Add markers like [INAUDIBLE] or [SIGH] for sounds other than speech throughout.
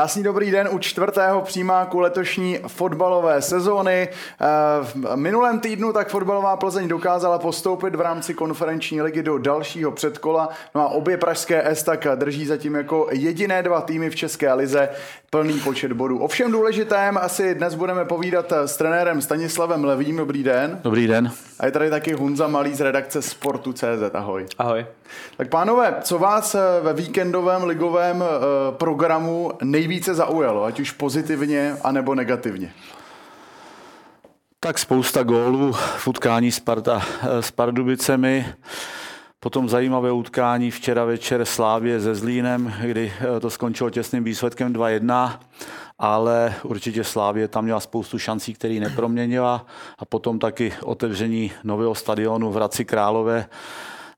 Krásný dobrý den u čtvrtého přímáku letošní fotbalové sezóny. Eh, v minulém týdnu tak fotbalová Plzeň dokázala postoupit v rámci konferenční ligy do dalšího předkola. No a obě pražské S tak drží zatím jako jediné dva týmy v České lize plný počet bodů. O všem důležitém asi dnes budeme povídat s trenérem Stanislavem Levým. Dobrý den. Dobrý den. A je tady taky Hunza Malý z redakce Sportu.cz. Ahoj. Ahoj. Tak pánové, co vás eh, ve víkendovém ligovém eh, programu nejvíce zaujalo, ať už pozitivně, anebo negativně? Tak spousta gólů v utkání Sparta eh, s Pardubicemi. Potom zajímavé utkání včera večer Slávě se Zlínem, kdy to skončilo těsným výsledkem 2-1, ale určitě Slávě tam měla spoustu šancí, který neproměnila a potom taky otevření nového stadionu v Hradci Králové,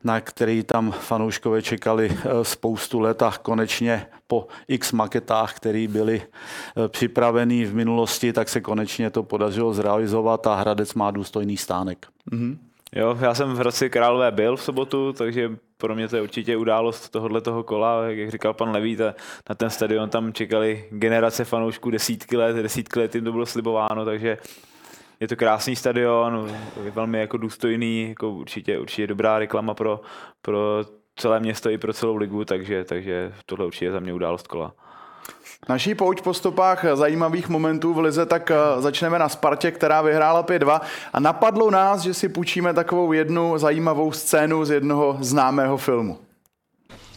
na který tam fanouškové čekali eh, spoustu let a konečně po x maketách, které byly eh, připraveny v minulosti, tak se konečně to podařilo zrealizovat a Hradec má důstojný stánek. Mm-hmm. Jo, já jsem v Hradci Králové byl v sobotu, takže pro mě to je určitě událost tohohle toho kola. Jak říkal pan Levý, ta, na ten stadion tam čekali generace fanoušků desítky let, desítky let jim to bylo slibováno, takže je to krásný stadion, je velmi jako důstojný, jako určitě, určitě dobrá reklama pro, pro celé město i pro celou ligu, takže, takže tohle určitě je za mě událost kola. Naší pouč po stopách zajímavých momentů v Lize, tak eh, začneme na Spartě, která vyhrála 5-2 a napadlo nás, že si půjčíme takovou jednu zajímavou scénu z jednoho známého filmu.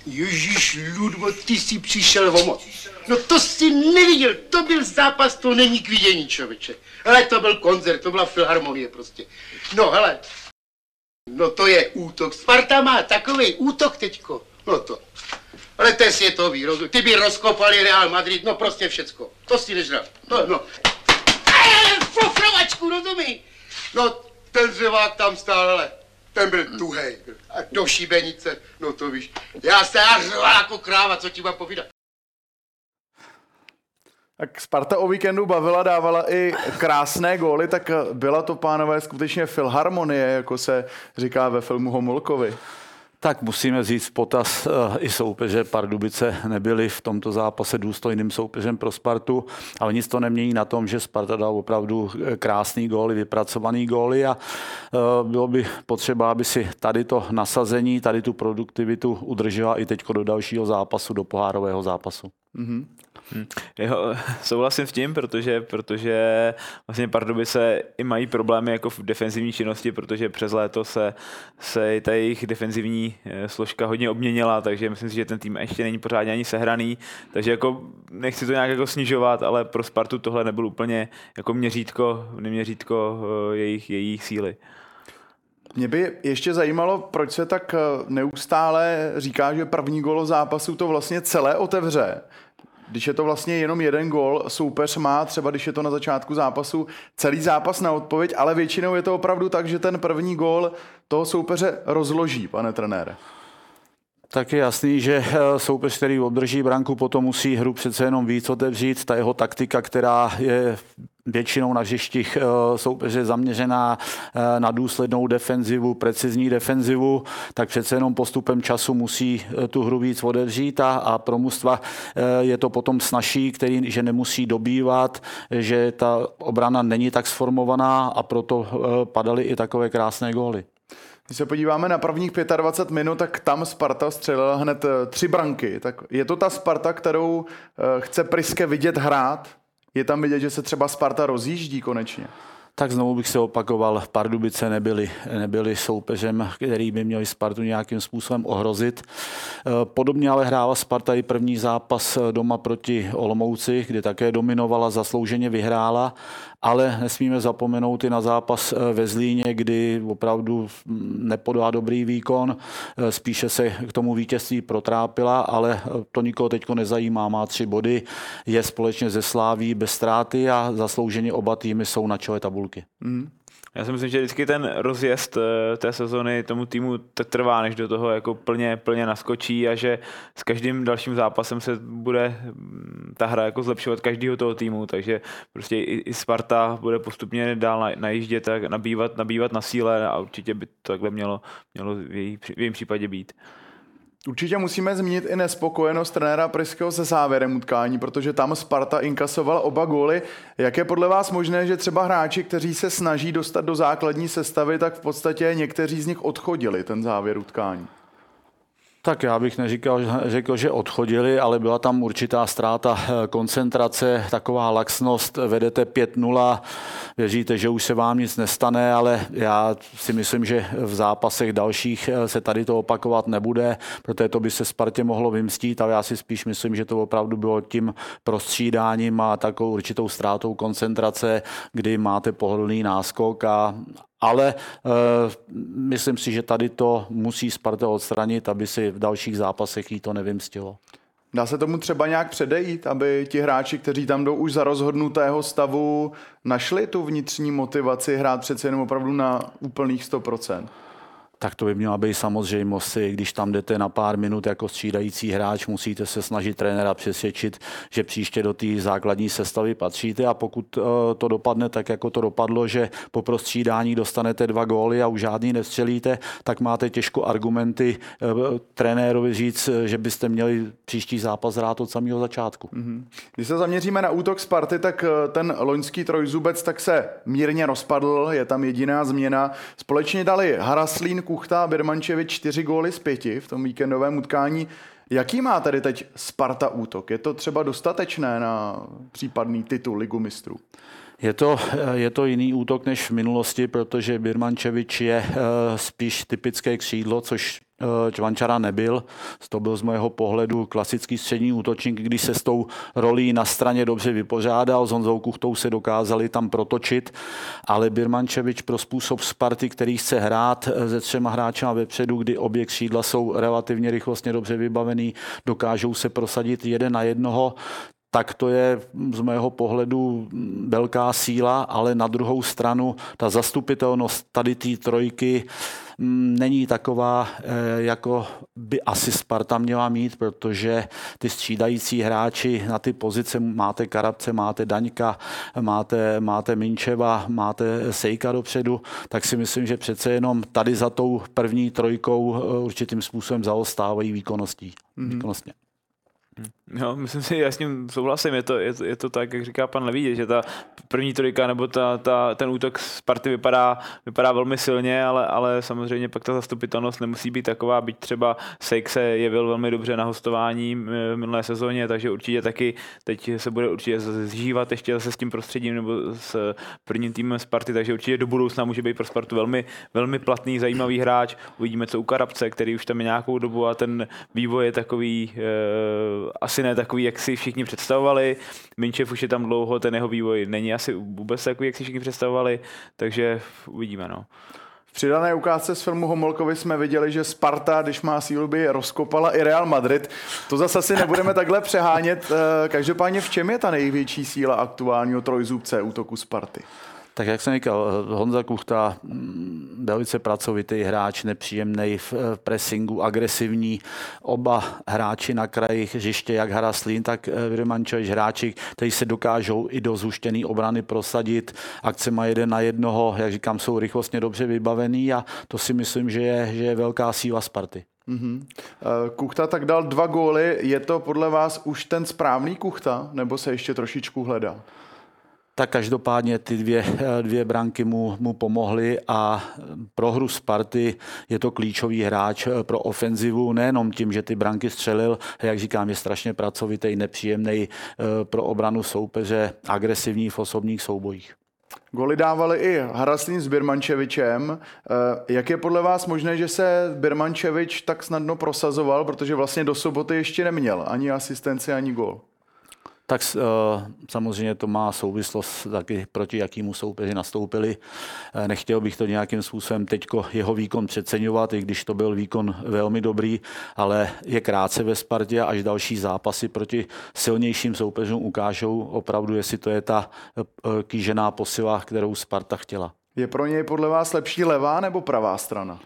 Ježíš, Ludvo, ty jsi přišel o moc. No to jsi neviděl, to byl zápas, to není k vidění, člověče. Ale to byl koncert, to byla filharmonie prostě. No hele, no to je útok. Sparta má takový útok teďko. No to. Ale to je světový, rozum. Ty by rozkopali Real Madrid, no prostě všecko. To si nežral. No, no. Fofrovačku, rozumí? No, ten dřevák tam stál, ale ten byl tuhej. A do šibenice, no to víš. Já se já jako kráva, co ti mám povídat. Tak Sparta o víkendu bavila, dávala i krásné góly, tak byla to, pánové, skutečně filharmonie, jako se říká ve filmu Homolkovi. Tak musíme říct potaz eh, i soupeře. Pardubice nebyly v tomto zápase důstojným soupeřem pro Spartu, ale nic to nemění na tom, že Sparta dal opravdu eh, krásný góly, vypracovaný góly a eh, bylo by potřeba, aby si tady to nasazení, tady tu produktivitu udržela i teď do dalšího zápasu, do pohárového zápasu. Mm-hmm. Hmm. Jo, [LAUGHS] souhlasím s tím, protože, protože vlastně Pardubice i mají problémy jako v defenzivní činnosti, protože přes léto se, se ta jejich defenzivní eh, složka hodně obměnila, takže myslím si, že ten tým ještě není pořádně ani sehraný, takže jako nechci to nějak jako snižovat, ale pro Spartu tohle nebyl úplně jako měřítko, neměřítko eh, jejich, jejich síly. Mě by ještě zajímalo, proč se tak eh, neustále říká, že první golo zápasu to vlastně celé otevře když je to vlastně jenom jeden gol, soupeř má třeba, když je to na začátku zápasu, celý zápas na odpověď, ale většinou je to opravdu tak, že ten první gol toho soupeře rozloží, pane trenére. Tak je jasný, že eh, soupeř, který obdrží branku, potom musí hru přece jenom víc otevřít. Ta jeho taktika, která je většinou na hřištích eh, soupeře zaměřená eh, na důslednou defenzivu, precizní defenzivu, tak přece jenom postupem času musí tu hru víc otevřít a, a pro mužstva je to potom snažší, který, že nemusí dobývat, že ta obrana není tak sformovaná a proto padaly i takové krásné góly. Když se podíváme na prvních 25 minut, tak tam Sparta střelila hned eh, tři branky. Tak je to ta Sparta, kterou eh, chce Priske vidět hrát? Je tam vidět, že se třeba Sparta rozjíždí konečně? tak znovu bych se opakoval, Pardubice nebyli, nebyli soupeřem, který by měli Spartu nějakým způsobem ohrozit. Eh, podobně ale hrála Sparta i první zápas doma proti Olomouci, kde také dominovala, zaslouženě vyhrála ale nesmíme zapomenout i na zápas ve Zlíně, kdy opravdu nepodá dobrý výkon, spíše se k tomu vítězství protrápila, ale to nikoho teď nezajímá, má tři body, je společně ze Sláví bez ztráty a zaslouženě oba týmy jsou na čele tabulky. Mm. Já si myslím, že vždycky ten rozjezd eh, té sezony tomu týmu trvá, než do toho jako plně, plně naskočí a že s každým dalším zápasem se bude mm, ta hra jako zlepšovat každého toho týmu, takže prostě i, Sparta bude postupně dál najíždět a nabývat, nabývat na síle a určitě by to takhle mělo, mělo v, v jejím případě být. Určitě musíme zmínit i nespokojenost trenéra Pryského se závěrem utkání, protože tam Sparta inkasoval oba góly. Jak je podle vás možné, že třeba hráči, kteří se snaží dostat do základní sestavy, tak v podstatě někteří z nich odchodili ten závěr utkání? Tak já bych neříkal, řekl, že odchodili, ale byla tam určitá ztráta eh, koncentrace, taková laxnost, vedete 5-0, věříte, že už se vám nic nestane, ale já si myslím, že v zápasech dalších eh, se tady to opakovat nebude, protože to by se Spartě mohlo vymstít, ale já si spíš myslím, že to opravdu bylo tím prostřídáním a takovou určitou ztrátou koncentrace, kdy máte pohodlný náskok a, ale uh, myslím si, že tady to musí Sparta odstranit, aby si v dalších zápasech jí to nevymstilo. Dá se tomu třeba nějak předejít, aby ti hráči, kteří tam jdou už za rozhodnutého stavu, našli tu vnitřní motivaci hrát přece jenom opravdu na úplných 100%? Tak to by měla být samozřejmost. Když tam jdete na pár minut jako střídající hráč, musíte se snažit trenéra přesvědčit, že příště do té základní sestavy patříte a pokud eh, to dopadne tak, jako to dopadlo, že po prostřídání dostanete dva góly a už žádný nevstřelíte, tak máte těžko argumenty eh, trenérovi říct, že byste měli příští zápas hrát od samého začátku. Mm-hmm. Když se zaměříme na útok Sparty, tak eh, ten loňský trojzubec tak se mírně rozpadl, je tam jediná změna. Společně dali Haraslín, Kuchta a Birmančevič čtyři góly z pěti v tom víkendovém utkání. Jaký má tady teď Sparta útok? Je to třeba dostatečné na případný titul ligu mistrů? Je to, je to jiný útok než v minulosti, protože Birmančevič je eh, spíš typické křídlo, což Eh, Čvančara nebyl. To byl z mého pohledu klasický střední útočník, když se s tou rolí na straně dobře vypořádal. S Honzou Kuchtou se dokázali tam protočit, ale Birmančevič pro způsob Sparty, který chce hrát eh, se třema hráči vepředu, kdy obě křídla jsou relativně rychlostně dobře vybavený, dokážou se prosadit jeden na jednoho, tak to je z mého pohledu velká síla, ale na druhou stranu ta zastupitelnost tady té trojky mm, není taková, eh, jako by asi Sparta měla mít, protože ty střídající hráči na ty pozice máte Karabce, máte Daňka, máte, máte Minčeva, máte Sejka dopředu, tak si myslím, že přece jenom tady za tou první trojkou eh, určitým způsobem zaostávají výkonností. Mm-hmm. výkonnostně. No, [LAUGHS] myslím si, já s ním souhlasím, je to, je, to, je to tak, jak říká pan Levý, že ta první trojka nebo ta, ta, ten útok z party vypadá, vypadá velmi silně, ale, ale samozřejmě pak ta zastupitelnost nemusí být taková, byť třeba Sejk se jevil velmi dobře na hostování v minulé sezóně, takže určitě taky teď se bude určitě zžívat ještě zase s tím prostředím nebo s prvním týmem Sparty, takže určitě do budoucna může být pro Spartu velmi, velmi platný, zajímavý hráč. Uvidíme, co u Karabce, který už tam je nějakou dobu a ten vývoj je takový e, asi ne takový, jak si všichni představovali. Minčev už je tam dlouho, ten jeho vývoj není asi vůbec takový, jak si všichni představovali, takže uvidíme. No. V přidané ukázce z filmu Homolkovi jsme viděli, že Sparta, když má sílu, by rozkopala i Real Madrid. To zase asi nebudeme takhle přehánět. Eh, každopádně v čem je ta největší síla aktuálního trojzůbce útoku Sparty? Tak jak jsem říkal, Honza Kuchta, mm, velice pracovitý hráč, nepříjemný v pressingu, agresivní. Oba hráči na krajích hřiště, jak Haraslín, tak eh, Vyremančovič hráči, kteří se dokážou i do zúštěný obrany prosadit. Akce má jeden na jednoho, jak říkám, jsou rychlostně dobře vybavený a to si myslím, že je, že je velká síla Sparty. Mm-hmm. Kuchta tak dal dva góly. Je to podle vás už ten správný Kuchta, nebo se ještě trošičku hledá? Tak každopádně ty dvě, dvě branky mu, mu pomohly a pro hru Sparty je to klíčový hráč pro ofenzivu, nejenom tím, že ty branky střelil, jak říkám, je strašně pracovitý, nepříjemný eh, pro obranu soupeře, agresivní v osobních soubojích. Goly dávali i Haraslín s Birmančevičem. Eh, jak je podle vás možné, že se Birmančevič tak snadno prosazoval, protože vlastně do soboty ještě neměl ani asistenci, ani gol? Tak uh, samozřejmě to má souvislost taky proti jakýmu soupeři nastoupili. Uh, nechtěl bych to nějakým způsobem teďko jeho výkon přeceňovat, i když to byl výkon velmi dobrý, ale je krátce ve Spartě až další zápasy proti silnějším soupeřům ukážou opravdu, jestli to je ta uh, kýžená posila, kterou Sparta chtěla. Je pro něj podle vás lepší levá nebo pravá strana?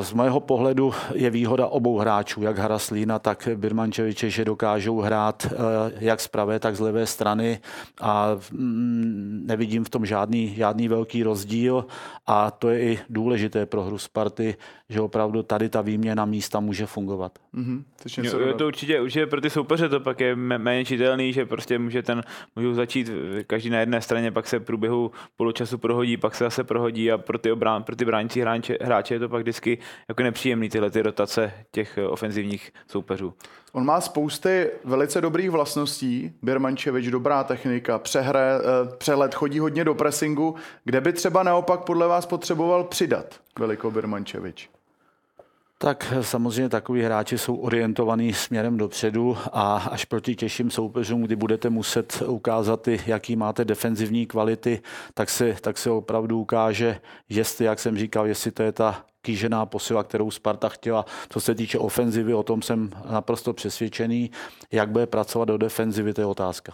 Z mého pohledu je výhoda obou hráčů, jak Haraslína, tak Birmančeviče, že dokážou hrát eh, jak z pravé, tak z levé strany a mm, nevidím v tom žádný, žádný velký rozdíl a to je i důležité pro hru Sparty, že opravdu tady ta výměna místa může fungovat. Mm-hmm. Jo, je to určitě, určitě pro ty soupeře to pak je méně čitelný, že prostě může ten, můžou začít každý na jedné straně, pak se v průběhu poločasu prohodí, pak se zase prohodí a pro ty, obrán, pro ty bránící hráče, hráče je to pak vždycky jako nepříjemný tyhle ty rotace těch ofenzivních soupeřů. On má spousty velice dobrých vlastností. Birmančevič, dobrá technika, přehre, eh, přehled, chodí hodně do pressingu. Kde by třeba naopak podle vás potřeboval přidat Veliko Birmančevič? Tak samozřejmě takový hráči jsou orientovaní směrem dopředu a až proti těžším soupeřům, kdy budete muset ukázat, jaký máte defenzivní kvality, tak se, tak se opravdu ukáže, jestli, jak jsem říkal, jestli to je ta kýžená posila, kterou Sparta chtěla. Co se týče ofenzivy, o tom jsem naprosto přesvědčený. Jak bude pracovat do defenzivy, to je otázka.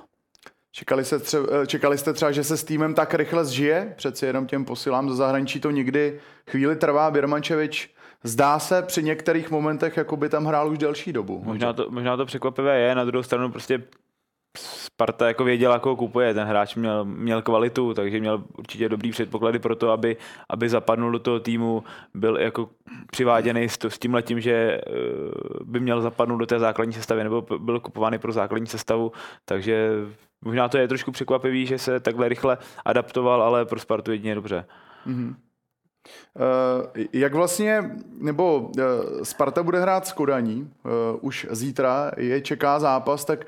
Čekali, se tře- čekali jste třeba, že se s týmem tak rychle zžije? Přeci jenom těm posilám do zahraničí to někdy chvíli trvá. Birmančevič zdá se při některých momentech, jako by tam hrál už delší dobu. Možná to, možná to překvapivé je, na druhou stranu prostě Sparta jako věděla, koho kupuje. Ten hráč měl, měl kvalitu, takže měl určitě dobrý předpoklady pro to, aby, aby zapadnul do toho týmu, byl jako přiváděný s, s tím letím, že eh, by měl zapadnout do té základní sestavy, nebo byl kupovaný pro základní sestavu, takže možná to je trošku překvapivý, že se takhle rychle adaptoval, ale pro Spartu jedině dobře. Mm-hmm. Uh, jak vlastně, nebo uh, Sparta bude hrát s Kodaní, uh, už zítra je čeká zápas, tak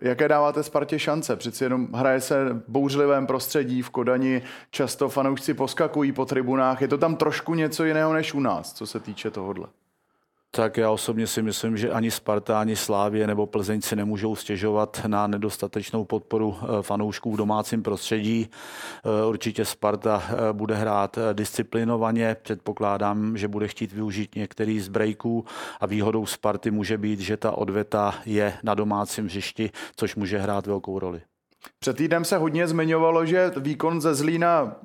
jaké dáváte Spartě šance? Přeci jenom hraje se v bouřlivém prostředí v Kodani, často fanoušci poskakují po tribunách, je to tam trošku něco jiného než u nás, co se týče tohohle. Tak já osobně si myslím, že ani Sparta, ani Slávě nebo Plzeň si nemůžou stěžovat na nedostatečnou podporu eh, fanoušků v domácím prostředí. Eh, určitě Sparta eh, bude hrát disciplinovaně. Předpokládám, že bude chtít využít některý z breaků a výhodou Sparty může být, že ta odveta je na domácím hřišti, což může hrát velkou roli. Před týdnem se hodně zmiňovalo, že výkon ze Zlína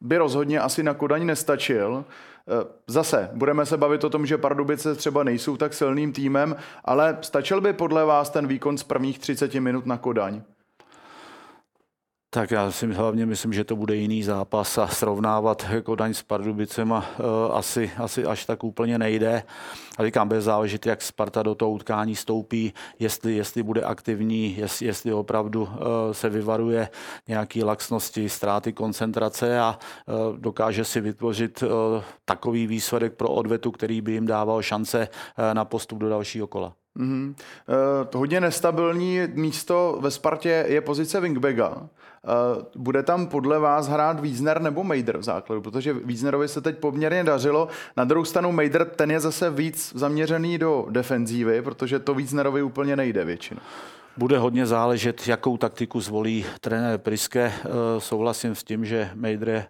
by rozhodně asi na Kodaň nestačil. Eh, zase, budeme se bavit o tom, že Pardubice třeba nejsou tak silným týmem, ale stačil by podle vás ten výkon z prvních 30 minut na Kodaň? Tak já si hlavně myslím, že to bude jiný zápas a srovnávat Kodaň s Pardubicema uh, asi, asi až tak úplně nejde. A říkám, bude záležet, jak Sparta do toho utkání stoupí, jestli, jestli bude aktivní, jestli, jestli opravdu uh, se vyvaruje nějaký laxnosti, ztráty koncentrace a uh, dokáže si vytvořit takový výsledek pro odvetu, který by jim dával šance na postup do dalšího kola. Mm-hmm. Uh, hodně nestabilní místo ve Spartě je pozice wingbacka. Uh, bude tam podle vás hrát Wiesner nebo Mejder v základu? Protože Wiesnerovi se teď poměrně dařilo. Na druhou stranu Mejder, ten je zase víc zaměřený do defenzívy, protože to Wiesnerovi úplně nejde většinou. Bude hodně záležet, jakou taktiku zvolí trenér Priske. Uh, souhlasím s tím, že Mejder je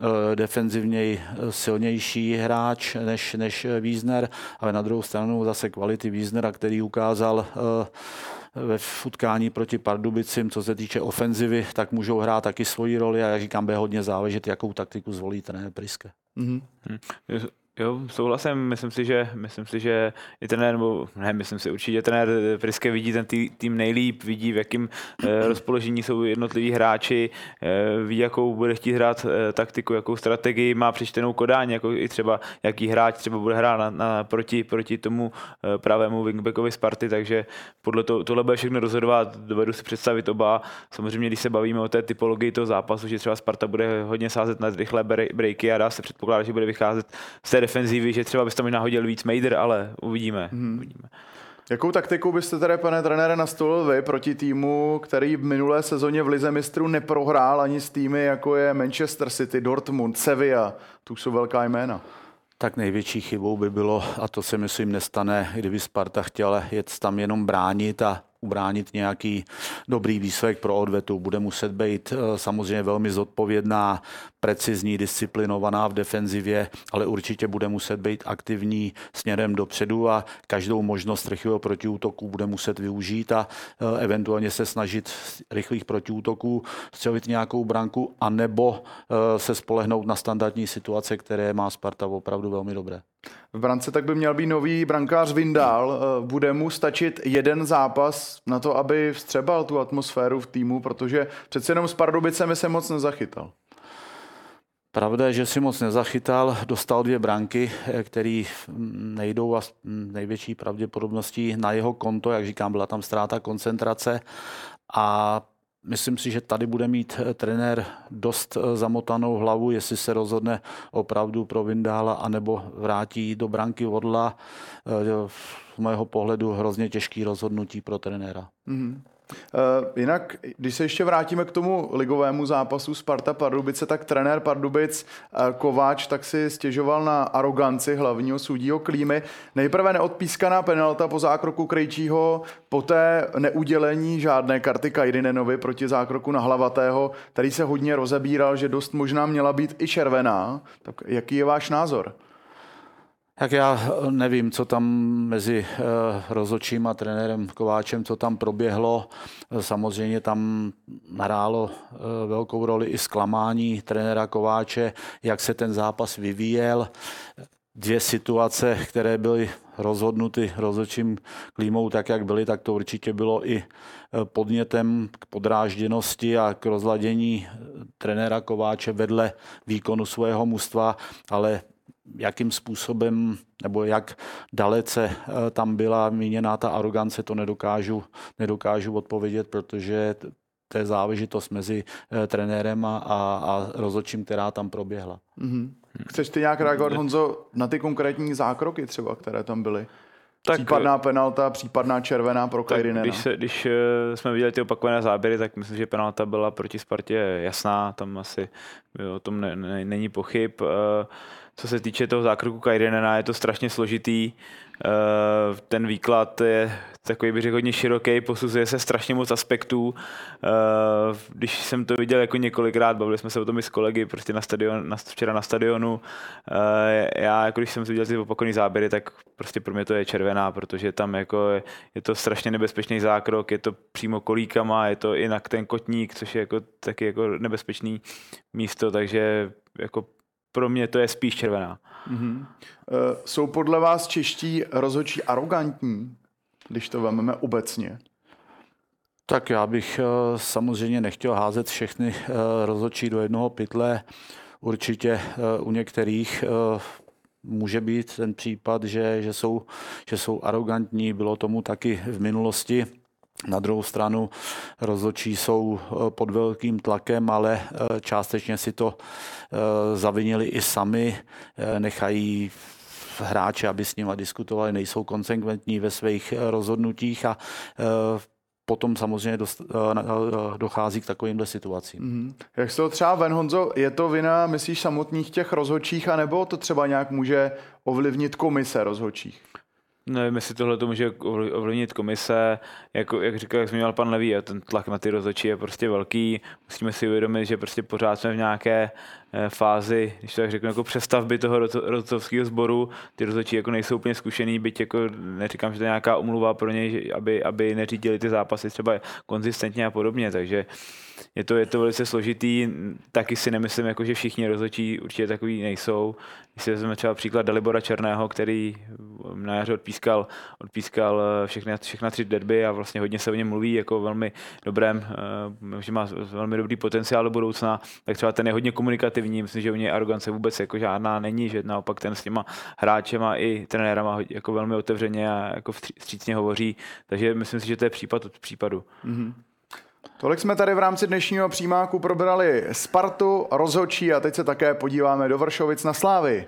Eh, defenzivněji eh, silnější hráč než, než Wiesner, ale na druhou stranu zase kvality Wiesnera, který ukázal eh, ve utkání proti Pardubicím, co se týče ofenzivy, tak můžou hrát taky svoji roli a jak říkám, bude hodně záležet, jakou taktiku zvolí trenér Priske. Mm-hmm. Jo, souhlasím. Myslím si, že, myslím si, že i trenér, nebo ne, myslím si, určitě trenér Priske vidí ten tý, tým nejlíp, vidí, v jakém eh, [CLEARS THROAT] rozpoložení jsou jednotliví hráči, eh, ví, jakou bude chtít hrát eh, taktiku, jakou strategii má přečtenou kodání, jako i třeba, jaký hráč třeba bude hrát na, na, proti, proti tomu eh, pravému wingbackovi Sparty, takže podle to, tohle bude všechno rozhodovat, dovedu si představit oba. Samozřejmě, když se bavíme o té typologii toho zápasu, že třeba Sparta bude hodně sázet na rychlé breaky a dá se předpokládat, že bude vycházet z té defenzívy, že třeba byste možná hodil víc Mejder, ale uvidíme. Hmm. uvidíme. Jakou taktiku byste tedy, pane trenére, nastolil vy proti týmu, který v minulé sezóně v Lize mistrů neprohrál ani s týmy, jako je Manchester City, Dortmund, Sevilla, tu jsou velká jména? Tak největší chybou by bylo, a to se myslím nestane, kdyby Sparta chtěla jet tam jenom bránit a ubránit nějaký dobrý výsledek pro odvetu. Bude muset být eh, samozřejmě velmi zodpovědná, precizní, disciplinovaná v defenzivě, ale určitě bude muset být aktivní směrem dopředu a každou možnost rychlého protiútoku bude muset využít a eh, eventuálně se snažit rychlých protiútoků střelit nějakou branku, anebo eh, se spolehnout na standardní situace, které má Sparta opravdu velmi dobré. V brance tak by měl být nový brankář Vindal. Bude mu stačit jeden zápas na to, aby vstřebal tu atmosféru v týmu, protože přece jenom s Pardubicemi se moc nezachytal. Pravda je, že si moc nezachytal, dostal dvě branky, které nejdou a největší pravděpodobností na jeho konto, jak říkám, byla tam ztráta koncentrace a Myslím si, že tady bude mít eh, trenér dost eh, zamotanou hlavu, jestli se rozhodne opravdu pro Vindála, anebo vrátí do branky Vodla. Eh, z mého pohledu hrozně těžký rozhodnutí pro trenéra. Mm-hmm. Uh, jinak, když se ještě vrátíme k tomu ligovému zápasu Sparta Pardubice, tak trenér Pardubic uh, Kováč tak si stěžoval na aroganci hlavního sudího Klímy. Nejprve neodpískaná penalta po zákroku Krejčího, poté neudělení žádné karty Kajdinenovi proti zákroku na Hlavatého, který se hodně rozebíral, že dost možná měla být i červená. Tak jaký je váš názor? Jak já eh, nevím, co tam mezi eh, rozočím a trenérem Kováčem, co tam proběhlo. Eh, samozřejmě tam hrálo velkou roli i zklamání trenéra Kováče, jak se ten zápas vyvíjel. Dvě situace, které byly rozhodnuty rozhodčím klímou tak, jak byly, tak to určitě bylo i podnětem k podrážděnosti a k rozladění trenéra Kováče vedle výkonu svého mužstva, ale jakým způsobem nebo jak dalece eh, tam byla míněná ta arogance, to nedokážu, nedokážu odpovědět, protože to je záležitost mezi eh, trenérem a, a, rozhodčím, která tam proběhla. Mm-hmm. Chceš ty nějak reagovat, Honzo, na ty konkrétní zákroky třeba, které tam byly? Tak, případná penalta, případná červená pro Kajrinena. Když, se, když eh, jsme viděli ty opakované záběry, tak myslím, že penalta byla proti Spartě jasná, tam asi o tom ne, ne, není pochyb. Uh, co se týče toho zákroku Kajrinena, je to strašně složitý. Eh, ten výklad je takový, bych řekl, hodně široký, posuzuje se strašně moc aspektů. Eh, když jsem to viděl jako několikrát, bavili jsme se o tom i s kolegy prostě na stadion, na, včera na stadionu. Eh, já, jako když jsem si viděl ty opakované záběry, tak prostě pro mě to je červená, protože tam jako je, je to strašně nebezpečný zákrok, je to přímo kolíkama, je to i na ten kotník, což je jako taky jako nebezpečný místo, takže jako pro mě to je spíš červená. Mm-hmm. Uh, jsou podle vás čeští rozhodčí arrogantní, když to vezmeme obecně? Tak já bych uh, samozřejmě nechtěl házet všechny uh, rozhodčí do jednoho pytle. Určitě u některých může být ten případ, že, že, jsou, že jsou arrogantní. Bylo tomu taky v minulosti. Na druhou stranu rozhodčí jsou eh, pod velkým tlakem, ale eh, částečně si to eh, zavinili i sami, nechají hráče, aby s nimi diskutovali, nejsou konsekventní ve svých rozhodnutích a potom samozřejmě dochází k takovýmhle situacím. Mm-hmm. Jak se to třeba ven, Honzo, je to vina, myslíš, samotných těch rozhodčích, anebo to třeba nějak může ovlivnit komise rozhodčích? Nevím, jestli tohle to může ovlivnit komise. Jako, jak říkal, jak zmiňoval pan Levý, ten tlak na ty rozhodčí je prostě velký. Musíme si uvědomit, že prostě pořád jsme v nějaké fázi, když to tak řeknu, jako přestavby toho rozhodcovského sboru. Ty rozhodčí jako nejsou úplně zkušený, byť jako neříkám, že to je nějaká umluva pro ně, aby, aby neřídili ty zápasy třeba konzistentně a podobně. Takže je to, je to velice složitý, taky si nemyslím, jako, že všichni rozhodčí určitě takový nejsou. Když si vezmeme třeba příklad Dalibora Černého, který na jaře odpískal, odpískal eh, všechny, všechna tři derby a vlastně hodně se o něm mluví jako velmi dobrém, eh, že má velmi dobrý potenciál do budoucna, tak třeba ten je hodně komunikativní, myslím, že u něj arogance vůbec jako žádná není, že naopak ten s těma hráčema i trenérama jako velmi otevřeně a jako vstřícně hovoří, takže myslím si, že to je případ od případu. Mm-hmm. Tolik jsme tady v rámci dnešního přímáku probrali Spartu, rozhočí a teď se také podíváme do Vršovic na Slávy.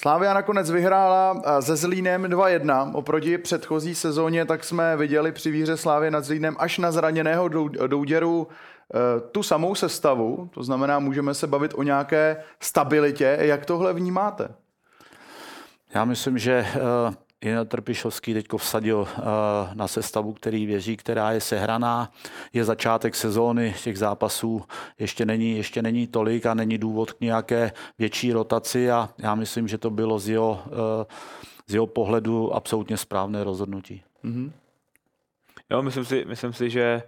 Slávia nakonec vyhrála se Zlínem 2-1. Oproti předchozí sezóně tak jsme viděli při výhře Slávy nad Zlínem až na zraněného douděru Eh, tu samou sestavu, to znamená, můžeme se bavit o nějaké stabilitě. Jak tohle vnímáte? Já myslím, že Jan eh, Trpišovský teď vsadil eh, na sestavu, který věří, která je sehraná. Je začátek sezóny, těch zápasů ještě není, ještě není tolik a není důvod k nějaké větší rotaci a já myslím, že to bylo z jeho, z jeho pohledu absolutně správné rozhodnutí. Mm-hmm. Jo, myslím si, myslím si, že Eh,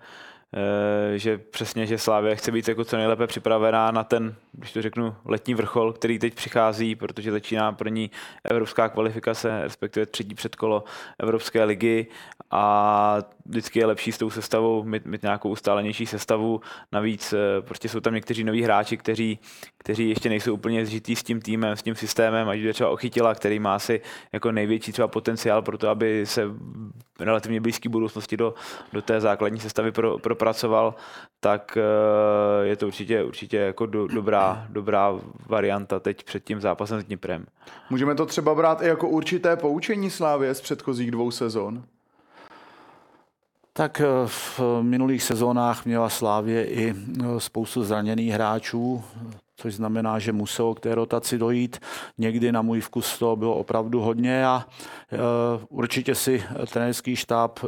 že přesně, že Slávě chce být jako co nejlépe připravená na ten, když to řeknu, letní vrchol, který teď přichází, protože začíná první evropská kvalifikace, respektive třetí předkolo Evropské ligy a vždycky je lepší s tou sestavou mít, mít nějakou ustálenější sestavu. Navíc eh, prostě jsou tam někteří noví hráči, kteří, kteří ještě nejsou úplně zžitý s tím týmem, s tím systémem, ať jde třeba Ochytila, který má asi jako největší třeba potenciál pro to, aby se relativně blízké budoucnosti do, do té základní sestavy pro, propracoval, tak eh, je to určitě, určitě jako do, dobrá, dobrá varianta teď před tím zápasem s Dniprem. Můžeme to třeba brát i jako určité poučení Slávě z předchozích dvou sezon? Tak eh, v minulých sezónách měla Slávě i eh, spoustu zraněných hráčů, což znamená, že muselo k té rotaci dojít. Někdy na můj vkus to bylo opravdu hodně a e, určitě si trenerský štáb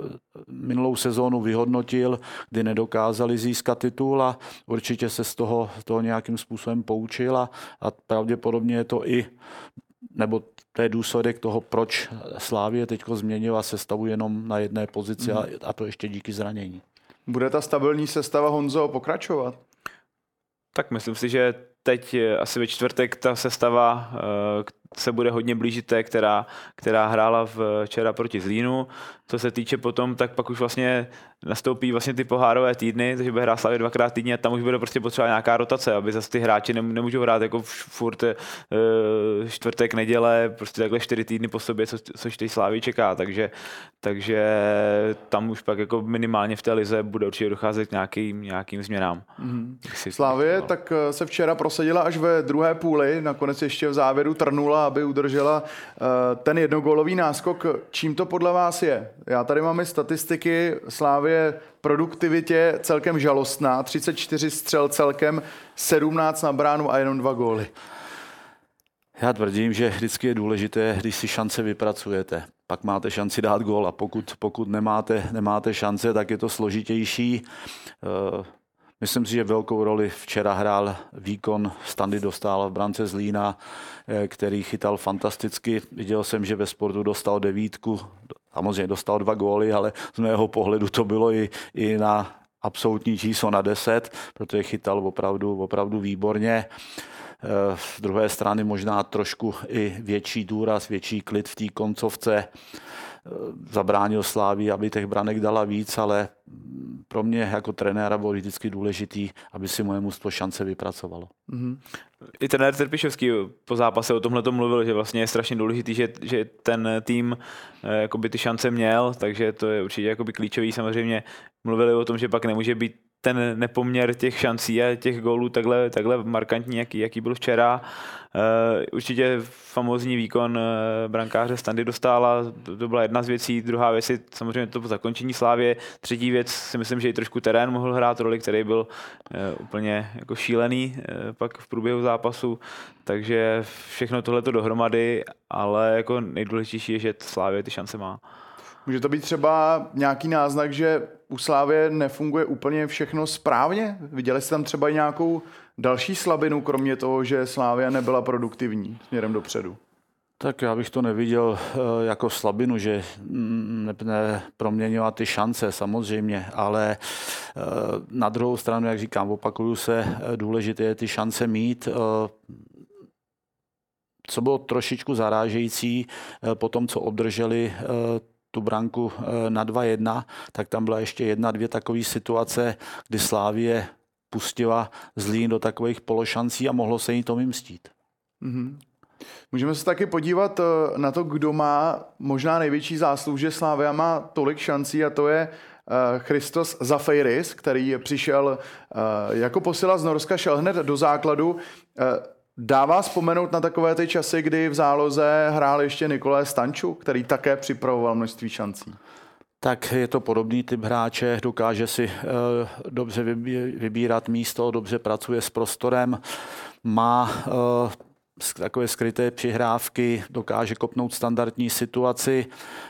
minulou sezónu vyhodnotil, kdy nedokázali získat titul a určitě se z toho, toho nějakým způsobem poučil a, a pravděpodobně je to i nebo to je důsledek toho, proč Slávě teď změnila sestavu jenom na jedné pozici mm. a, a to ještě díky zranění. Bude ta stabilní sestava Honzo pokračovat? Tak myslím si, že teď asi ve čtvrtek ta sestava eh, se bude hodně blížit té, která, která hrála včera proti Zlínu. Co se týče potom, tak pak už vlastně nastoupí vlastně ty pohárové týdny, takže bude hrát Slavě dvakrát týdně a tam už bude prostě potřeba nějaká rotace, aby zase ty hráči nemůžou hrát jako furt e, čtvrtek, neděle, prostě takhle čtyři týdny po sobě, co, což ty Slávy čeká, takže, takže tam už pak jako minimálně v té lize bude určitě docházet k nějakým, nějakým změnám. Mm-hmm. Slávě tak eh, se včera prosadila až ve druhé půli, nakonec ještě v závěru trnula, aby udržela uh, ten jednogolový náskok. Čím to podle vás je? Já tady mám i statistiky Slávě produktivitě celkem žalostná. 34 střel celkem, 17 na bránu a jenom dva góly. Já tvrdím, že vždycky je důležité, když si šance vypracujete. Pak máte šanci dát gól a pokud, pokud nemáte, nemáte šance, tak je to složitější. Myslím si, že velkou roli včera hrál výkon Standy dostal v brance Zlína, eh, který chytal fantasticky. Viděl jsem, že ve sportu dostal devítku, samozřejmě dostal dva góly, ale z mého pohledu to bylo i, i na absolutní číslo na 10, protože chytal opravdu, opravdu výborně. Eh, z druhé strany možná trošku i větší důraz, větší klid v té koncovce zabránil Sláví, aby těch branek dala víc, ale pro mě jako trenéra bylo vždycky důležitý, aby si moje mužstvo šance vypracovalo. Mm-hmm. I trenér Trpišovský po zápase o tomhle to mluvil, že vlastně je strašně důležitý, že, že ten tým eh, jakoby ty šance měl, takže to je určitě jakoby klíčový. Samozřejmě mluvili o tom, že pak nemůže být ten nepoměr těch šancí a těch gólů takhle, takhle markantní, jaký, jaký byl včera. Uh, určitě famózní výkon uh, brankáře Standy dostala, to, byla jedna z věcí. Druhá věc je samozřejmě to zakončení Slávě. Třetí věc si myslím, že i trošku terén mohl hrát roli, který byl uh, úplně jako šílený pak v průběhu zápasu. Takže všechno tohle dohromady, ale jako nejdůležitější je, že Slávě ty šance má. Může to být třeba nějaký náznak, že u Slávě nefunguje úplně všechno správně? Viděli jste tam třeba nějakou další slabinu, kromě toho, že Slávia nebyla produktivní směrem dopředu? Tak já bych to neviděl eh, jako slabinu, že neproměnila ty šance samozřejmě, ale eh, na druhou stranu, jak říkám, opakuju se, eh, důležité je ty šance mít. Co bylo trošičku zarážející po tom, co obdrželi tu branku eh, na 2-1, tak tam byla ještě jedna, dvě takové situace, kdy Slávie pustila Zlín do takových pološancí a mohlo se jí to vymstít. Mm-hmm. Můžeme se taky podívat eh, na to, kdo má možná největší zásluh, že Slávia má tolik šancí a to je eh, Christos Zafeiris, který přišel jako posila z Norska, šel hned do základu. Dá vás vzpomenout na takové ty časy, kdy v záloze hrál ještě Nikolé Stanču, který také připravoval množství šancí? Tak je to podobný typ hráče, dokáže si uh, dobře vybírat místo, dobře pracuje s prostorem, má uh, takové skryté přihrávky, dokáže kopnout standardní situaci.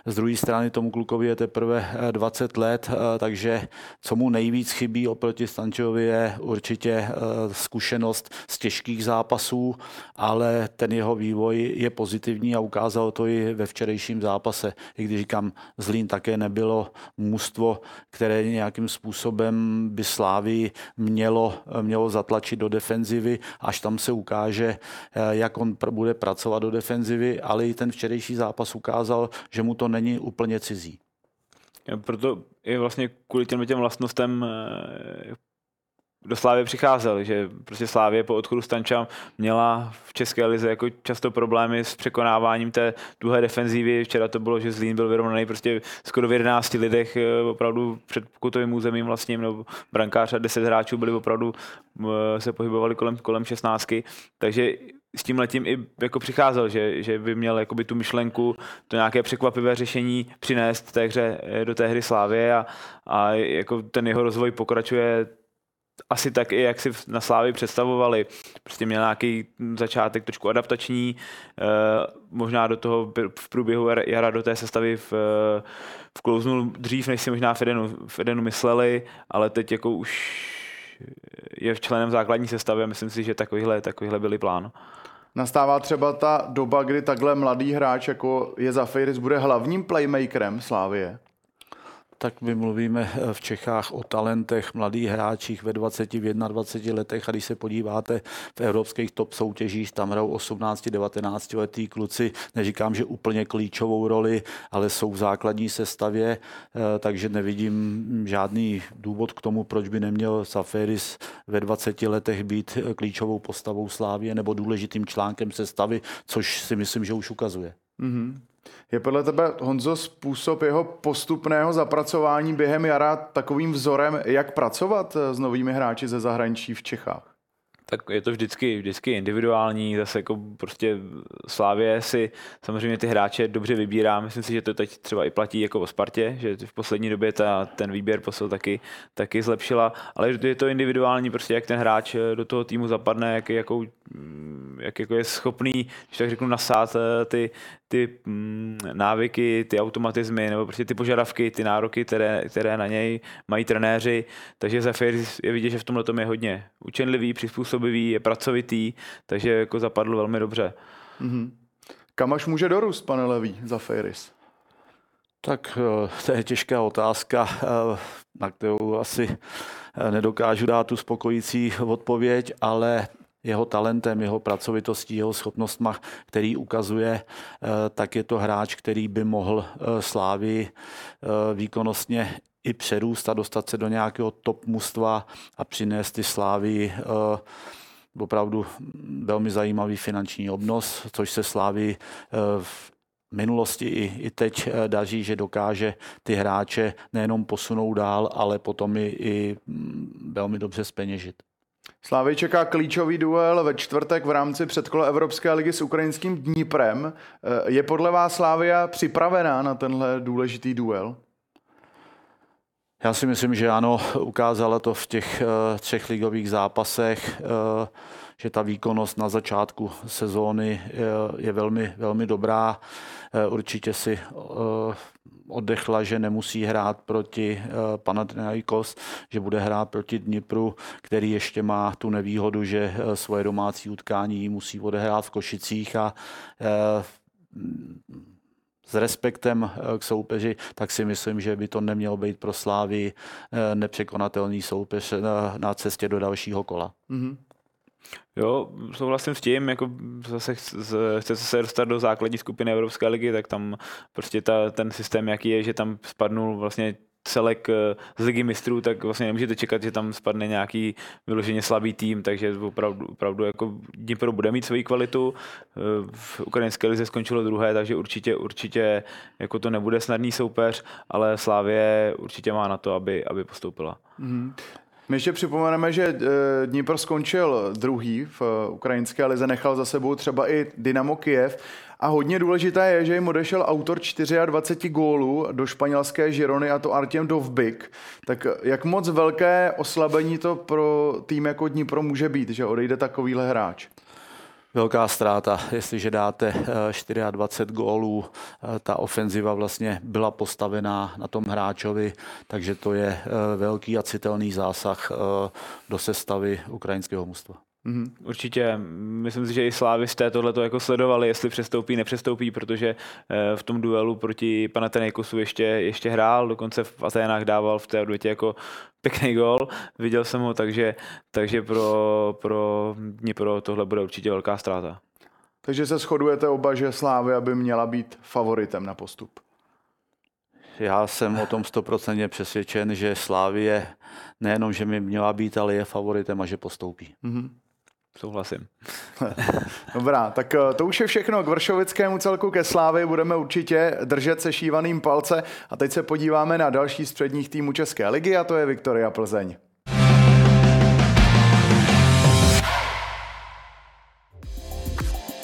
Z druhé strany tomu klukovi je teprve 20 eh, let, eh, takže co mu nejvíc chybí oproti Stančovi je určitě eh, zkušenost z těžkých zápasů, ale ten jeho vývoj je pozitivní a ukázal to i ve včerejším zápase. I když říkám, Zlín také nebylo mužstvo, které nějakým způsobem by Slávy mělo, mělo zatlačit do defenzivy, až tam se ukáže, jak on bude pracovat do defenzivy, ale i ten včerejší zápas ukázal, že mu to není úplně cizí. Proto je vlastně kvůli těm, těm vlastnostem eh, do Slávy přicházel, že prostě Slávě po odchodu Stanča měla v České lize jako často problémy s překonáváním té druhé defenzívy. Včera to bylo, že Zlín byl vyrovnaný prostě skoro v 11 lidech eh, opravdu před pokutovým územím vlastním, nebo brankář a 10 hráčů byli opravdu eh, se pohybovali kolem, kolem 16. Takže s tím letím i jako přicházel, že, že by měl jakoby tu myšlenku, to nějaké překvapivé řešení přinést té hře, eh, do té hry Slávě a, a jako ten jeho rozvoj pokračuje asi tak i, jak si na Slávy představovali. Prostě měl nějaký začátek trošku adaptační, eh, možná do toho v průběhu jara do té sestavy v, vklouznul dřív, než si možná v Edenu, v Edenu mysleli, ale teď jako už je v členem základní sestavy a myslím si, že takovýhle, takovýhle byli plán. Nastává třeba ta doba, kdy takhle mladý hráč, jako je Zafiris, bude hlavním playmakerem Slávie? Tak my mluvíme eh, v Čechách o talentech, mladých hráčích ve 20, v 21 letech a když se podíváte v evropských top soutěžích, tam hrajou 18, 19 letý kluci, neříkám, že úplně klíčovou roli, ale jsou v základní sestavě, eh, takže nevidím žádný důvod k tomu, proč by neměl Saferis ve 20 letech být eh, klíčovou postavou Slávě nebo důležitým článkem sestavy, což si myslím, že už ukazuje. Mm-hmm. Je podle tebe, Honzo, způsob jeho postupného zapracování během jara takovým vzorem, jak pracovat s novými hráči ze zahraničí v Čechách? Tak je to vždycky, vždycky individuální, zase jako prostě Slávě si samozřejmě ty hráče dobře vybírá, myslím si, že to teď třeba i platí jako o Spartě, že v poslední době ta, ten výběr posil taky, taky zlepšila, ale je to individuální, prostě jak ten hráč do toho týmu zapadne, jak, jakou, jak jako je schopný, když tak řeknu, nasát eh, ty, ty mm, návyky, ty automatizmy, nebo prostě ty požadavky, ty nároky, které, které na něj mají trenéři. Takže Zafir je vidět, že v tomhle tom je hodně učenlivý, přizpůsobivý, je pracovitý, takže jako zapadl velmi dobře. Mm-hmm. Kam až může dorůst, pane Levý, Zafiris? Tak eh, to je těžká otázka, eh, na kterou asi eh, nedokážu dát tu spokojící odpověď, ale jeho talentem, jeho pracovitostí, jeho schopnostma, který ukazuje, eh, tak je to hráč, který by mohl Slávy eh, výkonnostně i přerůst a dostat se do nějakého top mužstva a přinést ty Slávy opravdu velmi zajímavý finanční obnos, což se Slávy v minulosti i, i teď daří, že dokáže ty hráče nejenom posunout dál, ale potom i, i mm, velmi dobře speněžit. Slávy čeká klíčový duel ve čtvrtek v rámci předkola Evropské ligy s ukrajinským Dniprem. Eh, je podle vás Slávia připravená na tenhle důležitý duel? Já si myslím, že ano, ukázala to v těch uh, třech ligových zápasech, uh, že ta výkonnost na začátku sezóny uh, je velmi, velmi dobrá. Určitě si oddechla, že nemusí hrát proti Panathinaikos, že bude hrát proti Dnipru, který ještě má tu nevýhodu, že svoje domácí utkání musí odehrát v Košicích a s respektem k soupeři, tak si myslím, že by to nemělo být pro Slávy nepřekonatelný soupeř na cestě do dalšího kola. Mm-hmm. Jo, souhlasím s tím, jako zase chce se dostat do základní skupiny Evropské ligy, tak tam prostě ta, ten systém, jaký je, že tam spadnul vlastně celek eh, z ligy mistrů, tak vlastně nemůžete čekat, že tam spadne nějaký vyloženě slabý tým, takže opravdu, opravdu jako Dnipro bude mít svoji kvalitu. Eh, v ukrajinské lize skončilo druhé, takže určitě, určitě jako to nebude snadný soupeř, ale Slávě určitě má na to, aby, aby postoupila. Mm-hmm. My ještě připomeneme, že eh, Dnipro skončil druhý v ukrajinské lize, nechal za sebou třeba i Dynamo Kiev a hodně důležité je, že jim odešel autor 24 gólů do španělské Žirony a to Artem Dovbik. Tak jak moc velké oslabení to pro tým jako Dnipro může být, že odejde takovýhle hráč? velká ztráta, jestliže dáte 24 eh, gólů, eh, ta ofenziva vlastně byla postavená na tom hráčovi, takže to je eh, velký a citelný zásah do sestavy ukrajinského mužstva. Mm-hmm. Určitě. Myslím si, že i slávisté tohle jako sledovali, jestli přestoupí, nepřestoupí, protože eh, v tom duelu proti Panathinaikosu ještě, ještě hrál, dokonce v Aténách dával v té odvětě jako pěkný gol. Viděl jsem ho, takže, takže pro, pro Dnipro tohle bude určitě velká ztráta. Takže se shodujete oba, že Slávy aby měla být favoritem na postup. Já jsem o tom stoprocentně přesvědčen, že Slávie nejenom, že mi měla být, ale je favoritem a že postoupí. Mm-hmm. Souhlasím. [LAUGHS] Dobrá, tak eh, to už je všechno k Vršovickému celku ke Slávy. Budeme určitě držet se šívaným palce a teď se podíváme na další z předních týmů České ligy a to je Viktoria Plzeň.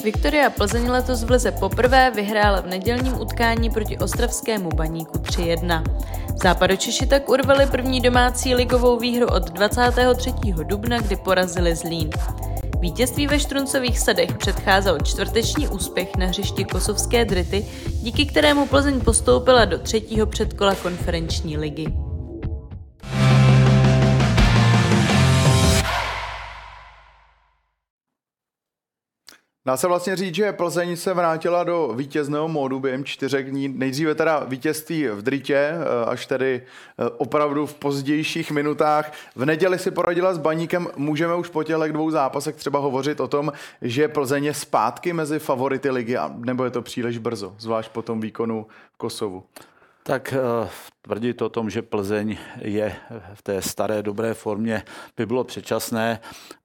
Viktoria Plzeň letos v lize poprvé vyhrála v nedělním utkání proti ostravskému baníku 3-1. Západočeši tak urvali první domácí ligovou výhru od 23. dubna, kdy porazili Zlín. Vítězství ve Štruncových sadech předcházel čtvrteční úspěch na hřišti kosovské Drity, díky kterému Plzeň postoupila do třetího předkola konferenční ligy. Dá se vlastně říct, že Plzeň se vrátila do vítězného módu během čtyřek dní. Nejdříve teda vítězství v Dritě, eh, až tedy eh, opravdu v pozdějších minutách. V neděli si poradila s Baníkem. Můžeme už po těchto dvou zápasech třeba hovořit o tom, že Plzeň je zpátky mezi favority ligy, nebo je to příliš brzo, zvlášť po tom výkonu v Kosovu? Tak eh, tvrdit o tom, že Plzeň je v té staré dobré formě, by bylo předčasné,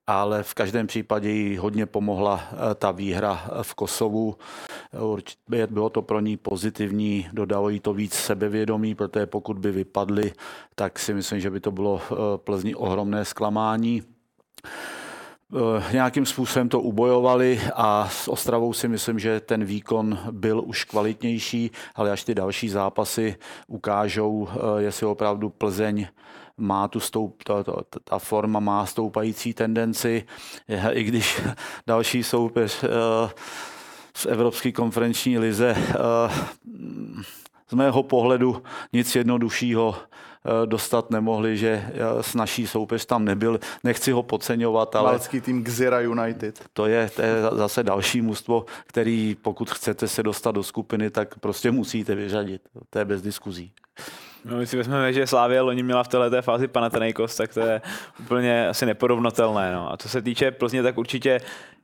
ale v každém případě jí hodně pomohla eh, ta výhra v Kosovu. Určitě bylo to pro ní pozitivní, dodalo jí to víc sebevědomí, protože pokud by vypadly, tak si myslím, že by to bylo eh, Plzni ohromné zklamání. Eh, nějakým způsobem to ubojovali a s Ostravou si myslím, že ten výkon byl už kvalitnější, ale až ty další zápasy ukážou, eh, jestli opravdu Plzeň má tu stoup, ta, ta, ta forma má stoupající tendenci, i když [LAUGHS] další soupeř eh, v Evropské konferenční lize z mého pohledu nic jednoduššího Eh, dostat nemohli, že eh, s naší soupeř tam nebyl. Nechci ho podceňovat, ale... Malecký tým Gzira United. To je, to je zase další mužstvo, který pokud chcete se dostat do skupiny, tak prostě musíte vyřadit. To je bez diskuzí. No, my si vezmeme, že Slávě loni měla v této fázi Panathinaikos, tak to je úplně asi neporovnatelné. No. A co se týče Plzně, tak určitě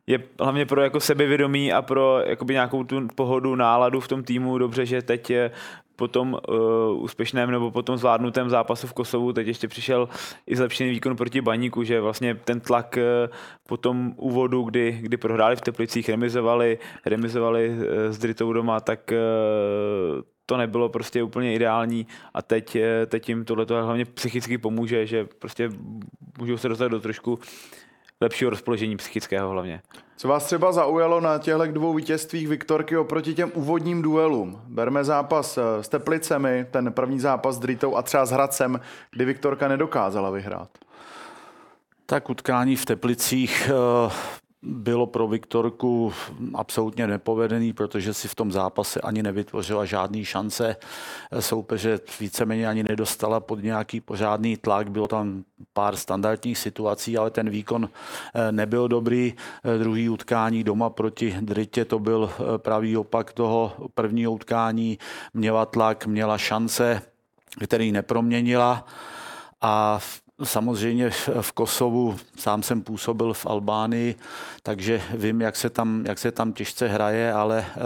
je hlavně pro jako sebevědomí a pro jakoby nějakou tu pohodu, náladu v tom týmu dobře, že teď je po tom uh, úspěšném nebo po tom zvládnutém zápasu v Kosovu teď ještě přišel i zlepšený výkon proti Baníku, že vlastně ten tlak uh, po tom úvodu, kdy, kdy prohráli v Teplicích, remizovali, remizovali uh, s Dritou doma, tak uh, to nebylo prostě úplně ideální a teď, teď jim tohle hlavně psychicky pomůže, že prostě můžou se dostat do trošku lepšího rozpoložení psychického hlavně. Co vás třeba zaujalo na těchto dvou vítězstvích Viktorky oproti těm úvodním duelům? Berme zápas eh, s Teplicemi, ten první zápas s Dritou a třeba s Hradcem, kdy Viktorka nedokázala vyhrát. Tak utkání v Teplicích eh, bylo pro Viktorku absolutně nepovedený, protože si v tom zápase ani nevytvořila žádný šance. Soupeře víceméně ani nedostala pod nějaký pořádný tlak. Bylo tam pár standardních situací, ale ten výkon eh, nebyl dobrý. Eh, druhý utkání doma proti Dritě, to byl eh, pravý opak toho prvního utkání. Měla tlak, měla šance, který neproměnila. A Samozřejmě v Kosovu sám jsem působil v Albánii, takže vím, jak se tam, jak se tam těžce hraje, ale eh,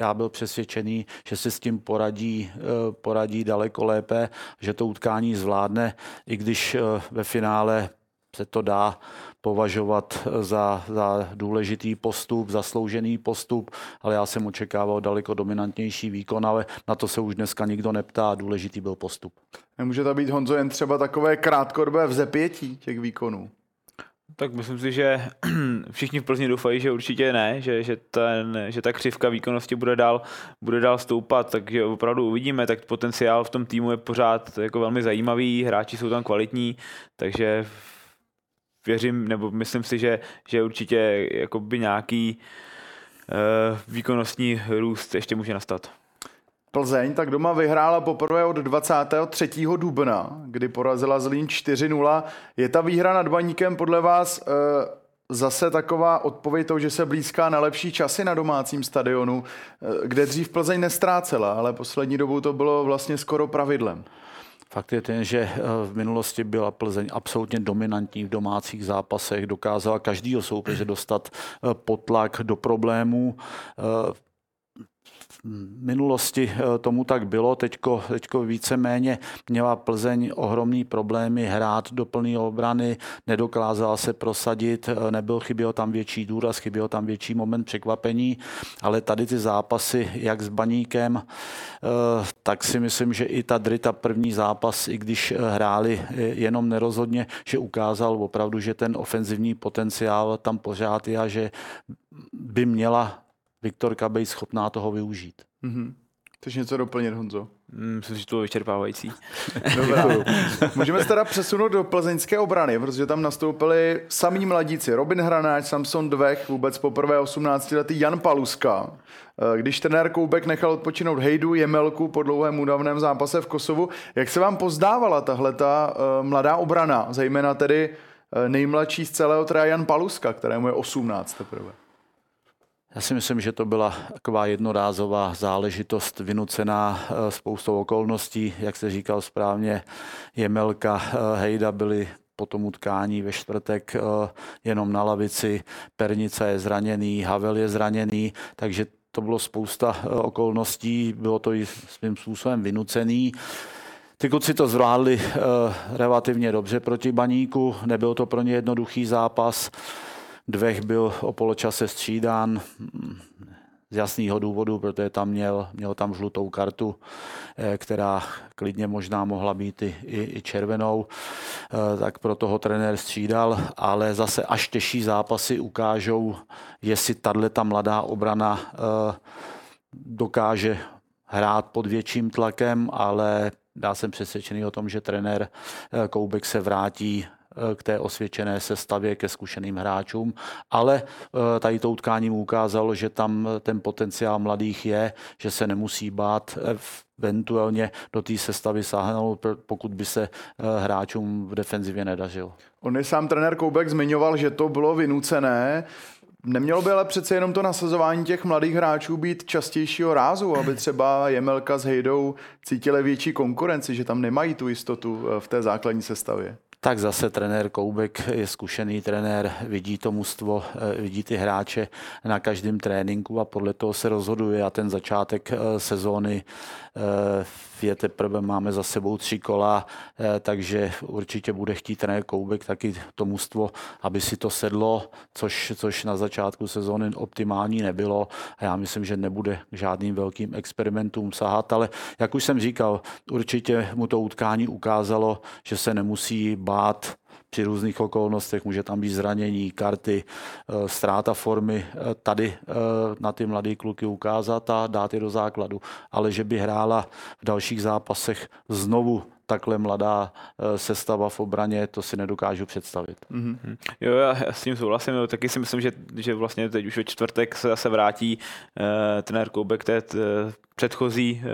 já byl přesvědčený, že se s tím poradí, eh, poradí daleko lépe, že to utkání zvládne, i když eh, ve finále se to dá považovat za, za důležitý postup, zasloužený postup, ale já jsem očekával daleko dominantnější výkon, ale na to se už dneska nikdo neptá, důležitý byl postup. Nemůže to být, Honzo, jen třeba takové krátkodobé vzepětí těch výkonů? Tak myslím si, že [CLEARS THROAT] všichni v Plzni doufají, že určitě ne, že, že, ten, že ta křivka výkonnosti bude dál, bude dál stoupat, takže opravdu uvidíme, tak potenciál v tom týmu je pořád jako velmi zajímavý, hráči jsou tam kvalitní, takže věřím, nebo myslím si, že, že určitě jakoby nějaký uh, výkonnostní růst ještě může nastat. Plzeň tak doma vyhrála poprvé od 23. dubna, kdy porazila Zlín 4-0. Je ta výhra nad Baníkem podle vás e, zase taková odpověď toho, že se blízká na lepší časy na domácím stadionu, e, kde dřív Plzeň nestrácela, ale poslední dobou to bylo vlastně skoro pravidlem. Fakt je ten, že eh, v minulosti byla Plzeň absolutně dominantní v domácích zápasech, dokázala každýho soupeře dostat pod tlak do problémů minulosti eh, tomu tak bylo, teďko, teďko víceméně měla Plzeň ohromný problémy hrát do plné obrany, nedokázala se prosadit, eh, nebyl, chyběl tam větší důraz, chyběl tam větší moment překvapení, ale tady ty zápasy, jak s Baníkem, eh, tak si myslím, že i ta Drita první zápas, i když hráli jenom nerozhodně, že ukázal opravdu, že ten ofenzivní potenciál tam pořád je a že by měla Viktorka být schopná toho využít. Mm-hmm. Chceš něco doplnit, Honzo? Mm, myslím, že to bylo vyčerpávající. [LAUGHS] Dobrá. Můžeme se teda přesunout do plzeňské obrany, protože tam nastoupili samý mladíci. Robin Hranáč, Samson Dvech, vůbec poprvé 18-letý Jan Paluska. Eh, když trenér Koubek nechal odpočinout Hejdu Jemelku po dlouhém údavném zápase v Kosovu, jak se vám pozdávala tahle ta uh, mladá obrana, zejména tedy uh, nejmladší z celého teda Jan Paluska, kterému je 18 teprve? Já si myslím, že to byla taková jednorázová záležitost vynucená eh, spoustou okolností. Jak se říkal správně, Jemelka, eh, Hejda byli po tom utkání ve čtvrtek eh, jenom na lavici, Pernica je zraněný, Havel je zraněný, takže to bylo spousta okolností, bylo to i svým způsobem vynucený. Ty kluci to zvládli relativně dobře proti Baníku, nebyl to pro ně jednoduchý zápas. Dvech byl o poločase střídán z jasného důvodu, protože tam měl, měl tam žlutou kartu, eh, která klidně možná mohla být i, i, i červenou, eh, tak pro toho trenér střídal, ale zase až těžší zápasy ukážou, jestli tato mladá obrana eh, dokáže hrát pod větším tlakem, ale já jsem přesvědčený o tom, že trenér Koubek se vrátí k té osvědčené sestavě, ke zkušeným hráčům, ale eh, tady to utkání mu ukázalo, že tam ten potenciál mladých je, že se nemusí bát eh, eventuálně do té sestavy sáhnout, pokud by se eh, hráčům v defenzivě nedařilo. On je sám trenér Koubek zmiňoval, že to bylo vynucené. Nemělo by ale přece jenom to nasazování těch mladých hráčů být častějšího rázu, aby třeba Jemelka s Hejdou cítili větší konkurenci, že tam nemají tu jistotu v té základní sestavě? Tak zase trenér Koubek je zkušený trenér, vidí to mužstvo, eh, vidí ty hráče na každém tréninku a podle toho se rozhoduje. A ten začátek eh, sezóny eh, je teprve, máme za sebou tři kola, takže určitě bude chtít trenér Koubek taky to mužstvo, aby si to sedlo, což, což na začátku sezóny optimální nebylo. A já myslím, že nebude k žádným velkým experimentům sahat, ale jak už jsem říkal, určitě mu to utkání ukázalo, že se nemusí bát bát při různých okolnostech, může tam být zranění, karty, eh, ztráta formy, eh, tady eh, na ty mladé kluky ukázat a dát je do základu. Ale že by hrála v dalších zápasech znovu takhle mladá sestava v obraně, to si nedokážu představit. Mm-hmm. Jo, já, já s tím souhlasím. Jo. Taky si myslím, že, že vlastně teď už ve čtvrtek se zase vrátí uh, trenér Koubek té předchozí uh,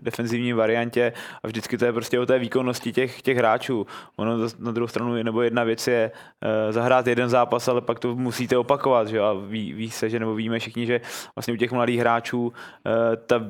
defenzivní variantě a vždycky to je prostě o té výkonnosti těch, těch hráčů. Ono na druhou stranu, nebo jedna věc je uh, zahrát jeden zápas, ale pak to musíte opakovat, že? a ví, ví se, že nebo víme všichni, že vlastně u těch mladých hráčů uh, ta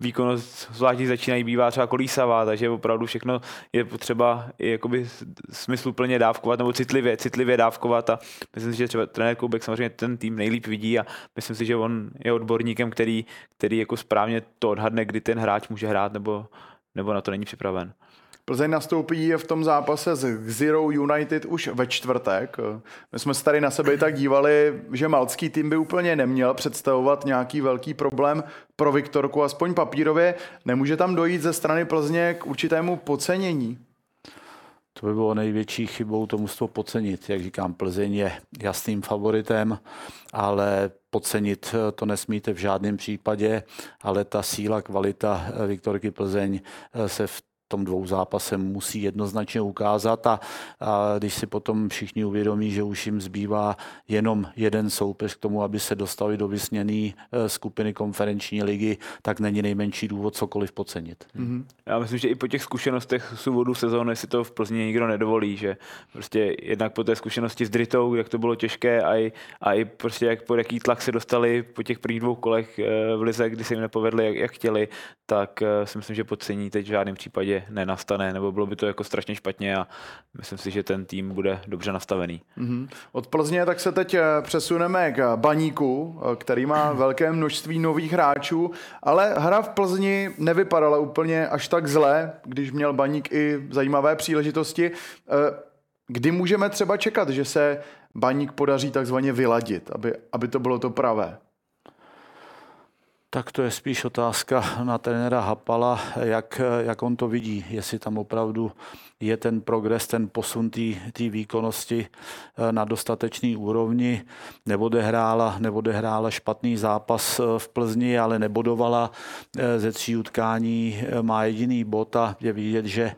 výkonnost zvláště začínají bývá třeba kolísavá, takže opravdu všechno je potřeba jakoby smysluplně dávkovat nebo citlivě, citlivě dávkovat a myslím si, že třeba trenér Koubek samozřejmě ten tým nejlíp vidí a myslím si, že on je odborníkem, který, který jako správně to odhadne, kdy ten hráč může hrát nebo, nebo na to není připraven. Plzeň nastoupí v tom zápase s Zero United už ve čtvrtek. My jsme se tady na sebe tak dívali, že malcký tým by úplně neměl představovat nějaký velký problém pro Viktorku, aspoň papírově. Nemůže tam dojít ze strany Plzně k určitému podcenění? To by bylo největší chybou to mužstvo podcenit. Jak říkám, Plzeň je jasným favoritem, ale podcenit to nesmíte v žádném případě, ale ta síla, kvalita Viktorky Plzeň se v tom dvou zápasem musí jednoznačně ukázat a, a když si potom všichni uvědomí, že už jim zbývá jenom jeden soupeř k tomu, aby se dostali do vysněné eh, skupiny konferenční ligy, tak není nejmenší důvod cokoliv podcenit. Mm-hmm. Já myslím, že i po těch zkušenostech z úvodu sezóny si to v Plzně nikdo nedovolí, že prostě jednak po té zkušenosti s Dritou, jak to bylo těžké a i, a i prostě jak po jaký tlak se dostali po těch prvních dvou kolech eh, v Lize, kdy se jim nepovedli, jak, jak chtěli, tak eh, si myslím, že podcení teď v žádném případě nenastane, nebo bylo by to jako strašně špatně a myslím si, že ten tým bude dobře nastavený. Mm-hmm. Od Plzně tak se teď eh, přesuneme k Baníku, eh, který má [LAUGHS] velké množství nových hráčů, ale hra v Plzni nevypadala úplně až tak zle, když měl Baník i zajímavé příležitosti. Eh, kdy můžeme třeba čekat, že se Baník podaří takzvaně vyladit, aby, aby to bylo to pravé? Tak to je spíš otázka na trenéra Hapala, jak, jak on to vidí, jestli tam opravdu je ten progres, ten posun té výkonnosti eh, na dostatečný úrovni. Neodehrála, neodehrála špatný zápas eh, v Plzni, ale nebodovala eh, ze tří utkání, má jediný bod a je vidět, že,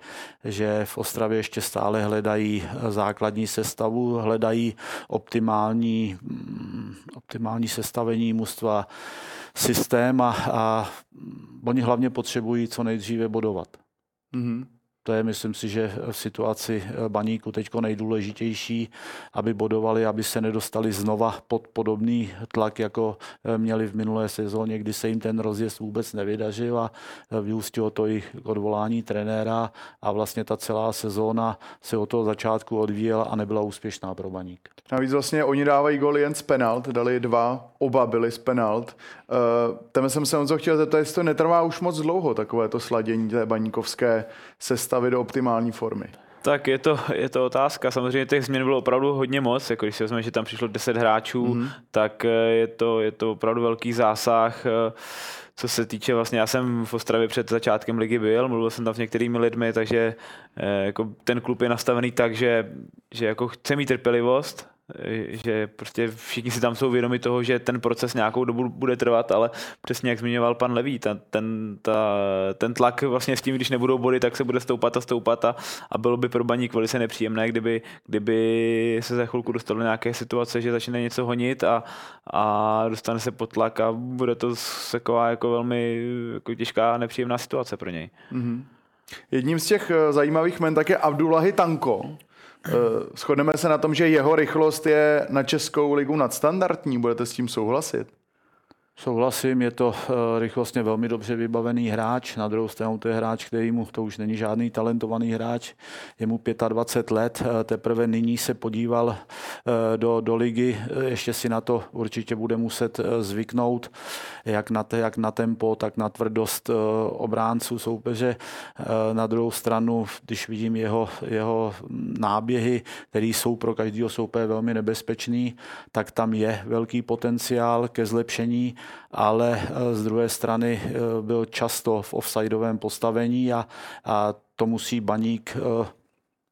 že v Ostravě ještě stále hledají základní sestavu, hledají optimální, mm, optimální sestavení mužstva systém a, a oni hlavně potřebují co nejdříve bodovat. Mm-hmm. To je, myslím si, že v situaci eh, baníku teď nejdůležitější, aby bodovali, aby se nedostali znova pod podobný tlak, jako eh, měli v minulé sezóně, kdy se jim ten rozjezd vůbec nevydařil a eh, vyústilo to i odvolání trenéra a vlastně ta celá sezóna se od toho začátku odvíjela a nebyla úspěšná pro baník. Navíc vlastně oni dávají goly jen z penalt, dali dva, oba byly z penalt. Tam jsem se on chtěl zeptat, jestli to netrvá už moc dlouho, takové to sladění té baníkovské sestavy do optimální formy. Tak je to, je to otázka. Samozřejmě těch změn bylo opravdu hodně moc. Jako když si vezmeme, že tam přišlo 10 hráčů, mm-hmm. tak eh, je to, je to opravdu velký zásah. Uh, co se týče vlastně, já jsem v Ostravě před začátkem ligy byl, mluvil jsem tam s některými lidmi, takže jako ten klub je nastavený tak, že, že jako chce mít trpělivost, že prostě všichni si tam jsou vědomi toho, že ten proces nějakou dobu bude trvat, ale přesně jak zmiňoval pan Levý, ta, ten, ta, ten tlak vlastně s tím, když nebudou body, tak se bude stoupat a stoupat a, a bylo by pro baník velice nepříjemné, kdyby, kdyby se za chvilku dostalo do nějaké situace, že začne něco honit a, a dostane se pod tlak a bude to taková jako velmi jako těžká a nepříjemná situace pro něj. Mm-hmm. Jedním z těch eh, zajímavých men také Abdullahi Tanko, Eh, shodneme se na tom, že jeho rychlost je na Českou ligu nadstandardní. Budete s tím souhlasit? Souhlasím, je to eh, rychlostně velmi dobře vybavený hráč. Na druhou stranu to je hráč, který mu, to už není žádný talentovaný hráč, je mu 25 let, eh, teprve nyní se podíval eh, do, do ligy, ještě si na to určitě bude muset zvyknout, jak na, te, jak na tempo, tak na tvrdost obránců soupeře. Na druhou stranu, když vidím jeho, jeho náběhy, které jsou pro každého soupeře velmi nebezpečný, tak tam je velký potenciál ke zlepšení ale eh, z druhé strany eh, byl často v offsideovém postavení a, a to musí baník eh,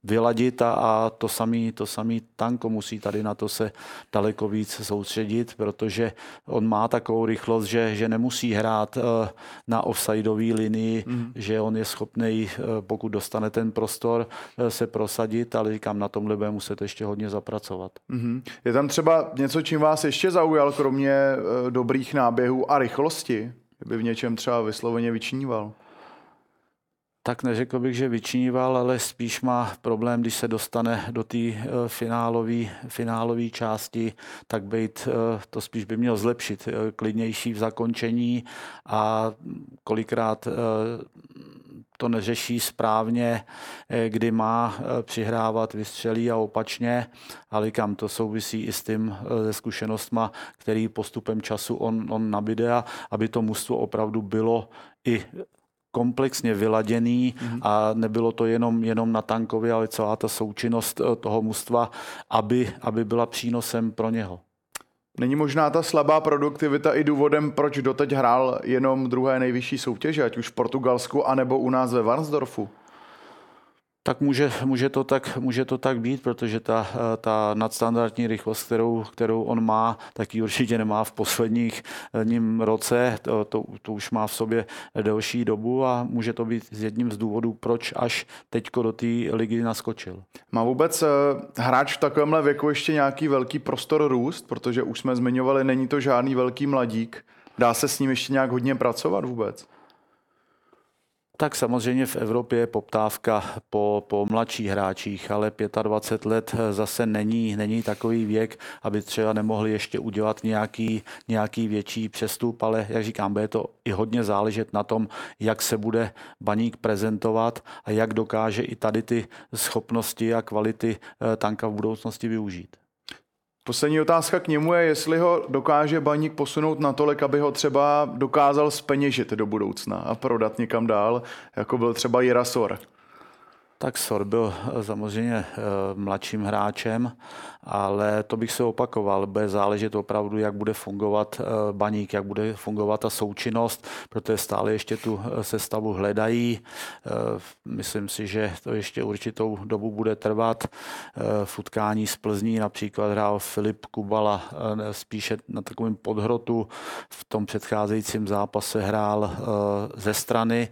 vyladit a, a to samý, to samý tanko musí tady na to se daleko víc soustředit, protože on má takovou rychlost, že, že nemusí hrát uh, na offsideové linii, mm. že on je schopný, uh, pokud dostane ten prostor, uh, se prosadit, ale říkám, na tomhle bude muset ještě hodně zapracovat. Mm. Je tam třeba něco, čím vás ještě zaujal, kromě dobrých náběhů a rychlosti? Kdyby v něčem třeba vysloveně vyčníval? Tak neřekl bych, že vyčníval, ale spíš má problém, když se dostane do té eh, finálové části, tak být, eh, to spíš by měl zlepšit, eh, klidnější v zakončení a kolikrát to neřeší správně, kdy má přihrávat, vystřelí a opačně, ale kam to souvisí i s tím se zkušenostma, který postupem času on, on nabide, aby to mužstvo opravdu bylo i komplexně vyladěný mm-hmm. a nebylo to jenom, jenom na tankově, ale celá ta součinnost eh, toho mužstva, aby, aby byla přínosem pro něho. Není možná ta slabá produktivita i důvodem, proč doteď hrál jenom druhé nejvyšší soutěže, ať už v Portugalsku, anebo u nás ve Varnsdorfu? Tak může, může, to tak, může to tak být, protože ta, ta nadstandardní rychlost, kterou, kterou on má, tak ji určitě nemá v posledních eh, ním roce. To, to, to už má v sobě delší dobu a může to být z jedním z důvodů, proč až teďko do té ligy naskočil. Má vůbec eh, hráč v takovémhle věku ještě nějaký velký prostor růst, protože už jsme zmiňovali, není to žádný velký mladík. Dá se s ním ještě nějak hodně pracovat vůbec? Tak samozřejmě v Evropě je poptávka po, po mladších hráčích, ale 25 let zase není, není takový věk, aby třeba nemohli ještě udělat nějaký, nějaký větší přestup, ale jak říkám, bude to i hodně záležet na tom, jak se bude baník prezentovat a jak dokáže i tady ty schopnosti a kvality eh, tanka v budoucnosti využít. Poslední otázka k němu je, jestli ho dokáže baník posunout natolik, aby ho třeba dokázal speněžit do budoucna a prodat někam dál, jako byl třeba Jirasor. Tak Sor byl eh, samozřejmě eh, mladším hráčem, ale to bych se opakoval. Bude záležet opravdu, jak bude fungovat eh, baník, jak bude fungovat ta součinnost, protože stále ještě tu sestavu hledají. Myslím si, že to ještě určitou dobu bude trvat. V utkání Plzní například hrál Filip Kubala spíše na takovém podhrotu. V tom předcházejícím zápase hrál ze strany.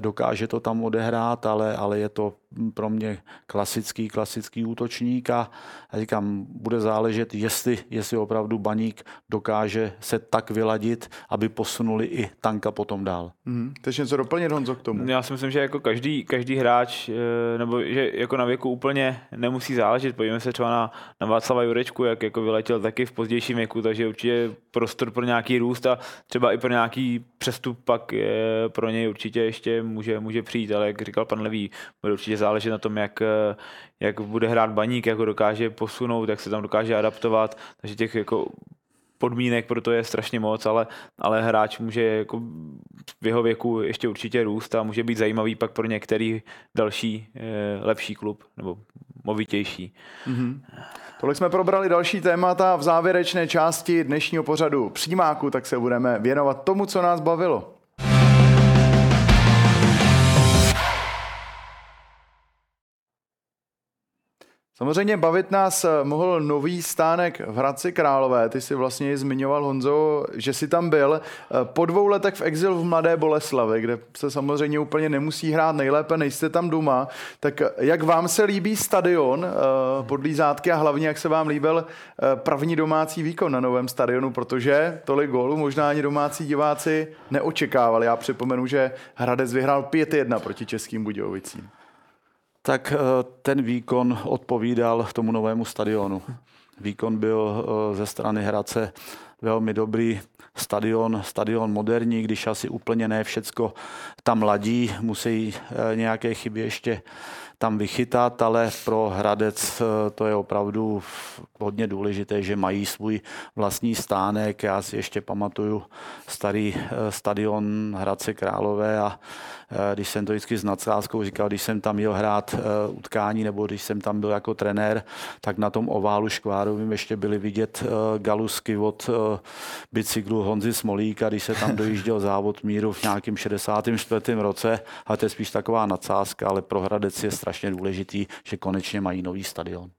Dokáže to tam odehrát, ale, ale je to pro mě klasický, klasický útočník a říkám, bude záležet, jestli, jestli opravdu baník dokáže se tak vyladit, aby posunuli i tanka potom dál. Mm, takže něco doplnit, Honzo, k tomu? Já si myslím, že jako každý, každý hráč, eh, nebo že jako na věku úplně nemusí záležet. Podívejme se třeba na, na Václava Jurečku, jak jako vyletěl taky v pozdějším věku, takže určitě prostor pro nějaký růst a třeba i pro nějaký přestup pak je, pro něj určitě ještě může, může přijít, ale jak říkal pan Levý, bude určitě záležet na tom, jak, jak bude hrát baník, jak ho dokáže posunout, jak se tam dokáže adaptovat, takže těch jako podmínek pro to je strašně moc, ale, ale hráč může jako v jeho věku ještě určitě růst a může být zajímavý pak pro některý další eh, lepší klub nebo movitější. Mm-hmm. Tolik jsme probrali další témata v závěrečné části dnešního pořadu přímáku, tak se budeme věnovat tomu, co nás bavilo. Samozřejmě bavit nás eh, mohl nový stánek v Hradci Králové. Ty si vlastně zmiňoval, Honzo, že si tam byl eh, po dvou letech v exil v Mladé Boleslavi, kde se samozřejmě úplně nemusí hrát nejlépe, nejste tam doma. Tak eh, jak vám se líbí stadion pod Lízátky a hlavně jak se vám líbil první domácí výkon na novém stadionu, protože tolik gólů možná ani domácí diváci neočekávali. Já připomenu, že Hradec vyhrál 5-1 proti Českým Budějovicím tak eh, ten výkon odpovídal tomu novému stadionu. Výkon byl eh, ze strany Hradce velmi dobrý. Stadion, stadion moderní, když asi úplně ne všecko tam ladí, musí eh, nějaké chyby ještě tam vychytat, ale pro Hradec to je opravdu hodně důležité, že mají svůj vlastní stánek. Já si ještě pamatuju starý stadion Hradce Králové a když jsem to vždycky s nadsázkou říkal, když jsem tam jel hrát eh, utkání nebo když jsem tam byl jako trenér, tak na tom oválu Škvárovým ještě byly vidět eh, galusky od bicyklu Honzy Smolíka, když se tam [LAUGHS] dojížděl závod míru v nějakém 64. roce, ale to je spíš taková nadsázka, ale pro Hradec je strašně důležitý, že konečně mají nový stadion.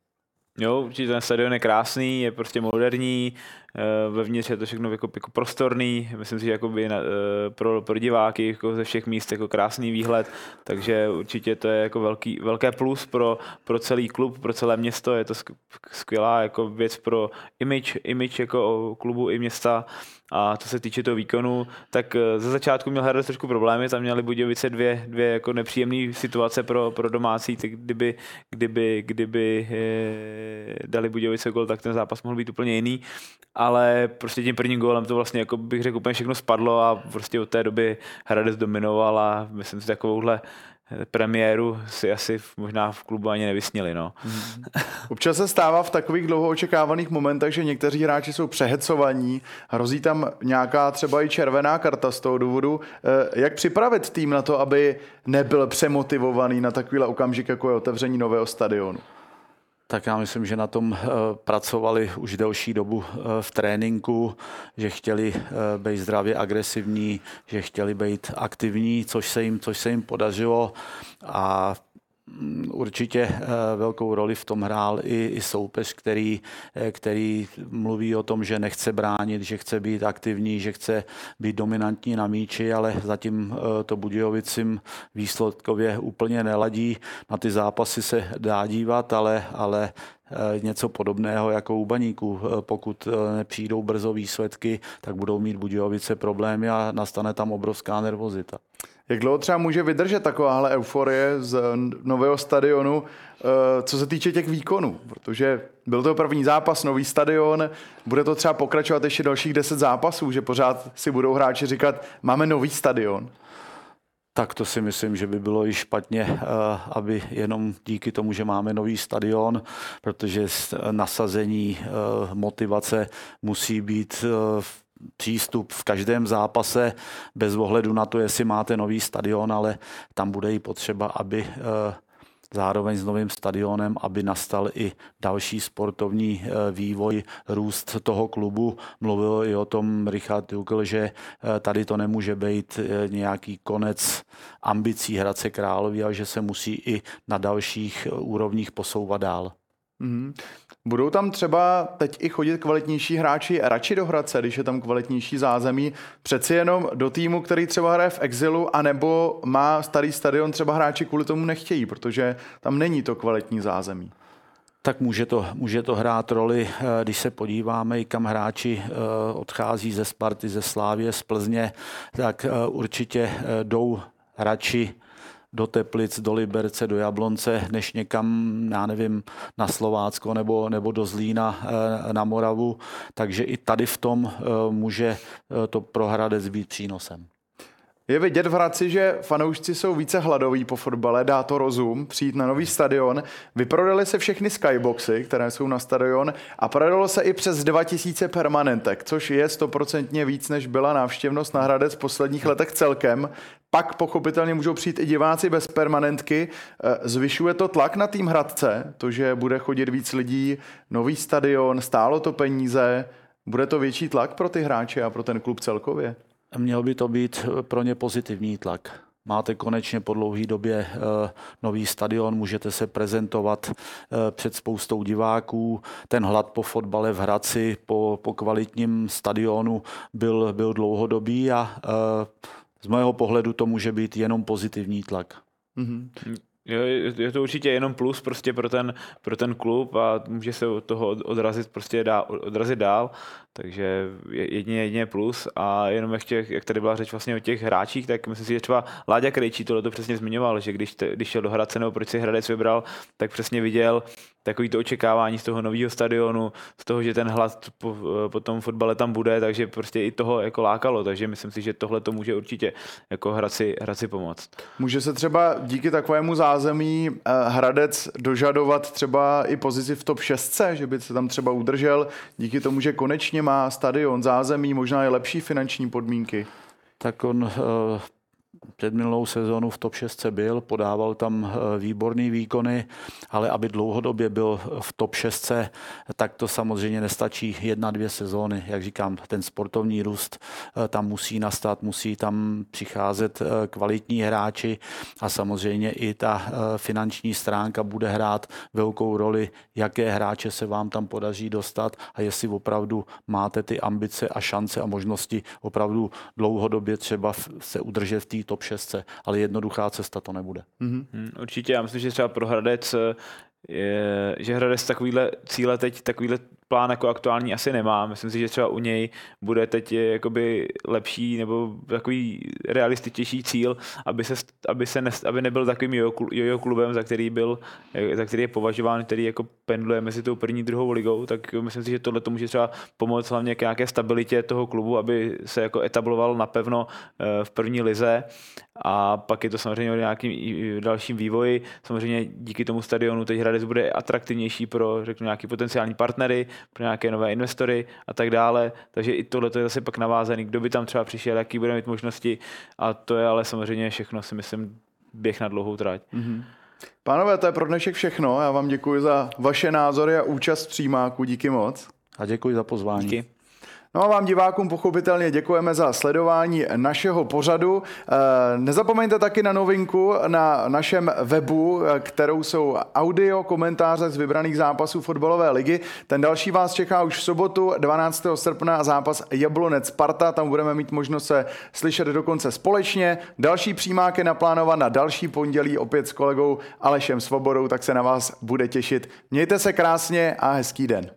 Jo, určitě ten stadion je krásný, je prostě moderní, Eh, vevnitř je to všechno jako, jako prostorný, myslím si, že jakoby na, eh, pro, pro diváky jako ze všech míst jako krásný výhled, takže určitě to je jako velký, velké plus pro, pro celý klub, pro celé město, je to skvělá jako věc pro image, image jako klubu i města. A co se týče toho výkonu, tak eh, ze začátku měl Hradec trošku problémy, tam měli Budějovice dvě, dvě jako nepříjemné situace pro, pro domácí, tak kdyby, kdyby, kdyby dali Budějovice gol, tak ten zápas mohl být úplně jiný ale prostě tím prvním gólem to vlastně, jako bych řekl, úplně všechno spadlo a prostě od té doby Hradec dominoval a myslím si takovouhle premiéru si asi možná v klubu ani nevysnili. No. Občas se stává v takových dlouho očekávaných momentech, že někteří hráči jsou přehecovaní, hrozí tam nějaká třeba i červená karta z toho důvodu. Eh, jak připravit tým na to, aby nebyl přemotivovaný na takovýhle okamžik, jako je otevření nového stadionu? Tak já myslím, že na tom eh, pracovali už delší dobu eh, v tréninku, že chtěli eh, být zdravě agresivní, že chtěli být aktivní, což se jim, což se jim podařilo. A určitě eh, velkou roli v tom hrál i, soupeř, který, eh, který mluví o tom, že nechce bránit, že chce být aktivní, že chce být dominantní na míči, ale zatím eh, to Budějovicím výsledkově úplně neladí. Na ty zápasy se dá dívat, ale, ale něco podobného jako u baníků. Pokud nepřijdou brzo výsledky, tak budou mít Budějovice problémy a nastane tam obrovská nervozita. Jak dlouho třeba může vydržet takováhle euforie z nového stadionu, eh, co se týče těch výkonů? Protože byl to první zápas, nový stadion, bude to třeba pokračovat ještě dalších deset zápasů, že pořád si budou hráči říkat, máme nový stadion. Tak to si myslím, že by bylo i špatně, eh, aby jenom díky tomu, že máme nový stadion, protože nasazení eh, motivace musí být v přístup v každém zápase, bez ohledu na to, jestli máte nový stadion, ale tam bude i potřeba, aby eh, zároveň s novým stadionem, aby nastal i další sportovní eh, vývoj, růst toho klubu. Mluvil i o tom Richard Jukl, že eh, tady to nemůže být nějaký konec ambicí Hradce Královy, ale že se musí i na dalších úrovních posouvat dál. Mm-hmm. Budou tam třeba teď i chodit kvalitnější hráči radši do Hradce, když je tam kvalitnější zázemí, přeci jenom do týmu, který třeba hraje v exilu, anebo má starý stadion, třeba hráči kvůli tomu nechtějí, protože tam není to kvalitní zázemí. Tak může to, může to hrát roli, eh, když se podíváme, i kam hráči eh, odchází ze Sparty, ze Slávě, z Plzně, tak eh, určitě jdou radši do Teplic, do Liberce, do Jablonce, než někam, já nevím, na Slovácko nebo, nebo do Zlína eh, na Moravu. Takže i tady v tom eh, může eh, to pro Hradec být přínosem. Je vidět v Hradci, že fanoušci jsou více hladoví po fotbale, dá to rozum, přijít na nový stadion. Vyprodali se všechny skyboxy, které jsou na stadion a prodalo se i přes 2000 permanentek, což je stoprocentně víc, než byla návštěvnost na Hradec v posledních letech celkem. Pak pochopitelně můžou přijít i diváci bez permanentky. Eh, zvyšuje to tlak na tým Hradce, to, že bude chodit víc lidí, nový stadion, stálo to peníze, bude to větší tlak pro ty hráče a pro ten klub celkově? Měl by to být pro ně pozitivní tlak. Máte konečně po dlouhé době eh, nový stadion, můžete se prezentovat eh, před spoustou diváků. Ten hlad po fotbale v Hradci, po, po kvalitním stadionu byl, byl dlouhodobý a z mého pohledu to může být jenom pozitivní tlak. Mm-hmm. Je to určitě jenom plus prostě pro ten, pro ten klub a může se od toho odrazit prostě dál, odrazit dál, takže jedině, jedině plus a jenom ještě, jak tady byla řeč vlastně o těch hráčích, tak myslím si, že třeba Láďa Krejčí tohle to přesně zmiňoval, že když, te, když šel do Hradce nebo proč si Hradec vybral, tak přesně viděl, takový to očekávání z toho nového stadionu, z toho, že ten hlad po, po tom fotbale tam bude, takže prostě i toho jako lákalo, takže myslím si, že tohle to může určitě jako Hradci, Hradci pomoct. Může se třeba díky takovému zázemí eh, Hradec dožadovat třeba i pozici v top 6, že by se tam třeba udržel, díky tomu, že konečně má stadion, zázemí, možná i lepší finanční podmínky? Tak on eh, před minulou sezónu v top 6 byl, podával tam eh, výborné výkony, ale aby dlouhodobě byl v top 6, tak to samozřejmě nestačí jedna, dvě sezóny. Jak říkám, ten sportovní růst eh, tam musí nastat, musí tam přicházet eh, kvalitní hráči a samozřejmě i ta finanční stránka bude hrát velkou roli, jaké hráče se vám tam podaří dostat a jestli opravdu máte ty ambice a šance a možnosti opravdu dlouhodobě třeba se udržet v té top 6, ale jednoduchá cesta to nebude. Mm-hmm. Určitě, já myslím, že třeba pro Hradec je, že Hradec takovýhle cíle teď, takovýhle plán jako aktuální asi nemá. Myslím si, že třeba u něj bude teď jakoby lepší nebo takový realističtější cíl, aby, se, aby, se ne, aby nebyl takovým jojo klubem, za který, byl, za který je považován, který jako pendluje mezi tou první druhou ligou, tak myslím si, že tohle to může třeba pomoct hlavně k nějaké stabilitě toho klubu, aby se jako etabloval napevno eh, v první lize a pak je to samozřejmě o nějakým dalším vývoji. Samozřejmě díky tomu stadionu teď Hradec bude atraktivnější pro řeknu, nějaký potenciální partnery, pro nějaké nové investory a tak dále. Takže i tohle je zase pak navázaný, kdo by tam třeba přišel, jaký bude mít možnosti a to je ale samozřejmě všechno si myslím běh na dlouhou trať. Mm-hmm. Pánové, to je pro dnešek všechno. Já vám děkuji za vaše názory a účast v přímáku. Díky moc. A děkuji za pozvání. Díky. No a vám divákům pochopitelně děkujeme za sledování našeho pořadu. Eh, nezapomeňte taky na novinku na našem webu, eh, kterou jsou audio komentáře z vybraných zápasů fotbalové ligy. Ten další vás čeká už v sobotu 12. srpna zápas Jablonec Sparta. Tam budeme mít možnost se slyšet dokonce společně. Další přímák je naplánovan na další pondělí opět s kolegou Alešem Svobodou, tak se na vás bude těšit. Mějte se krásně a hezký den.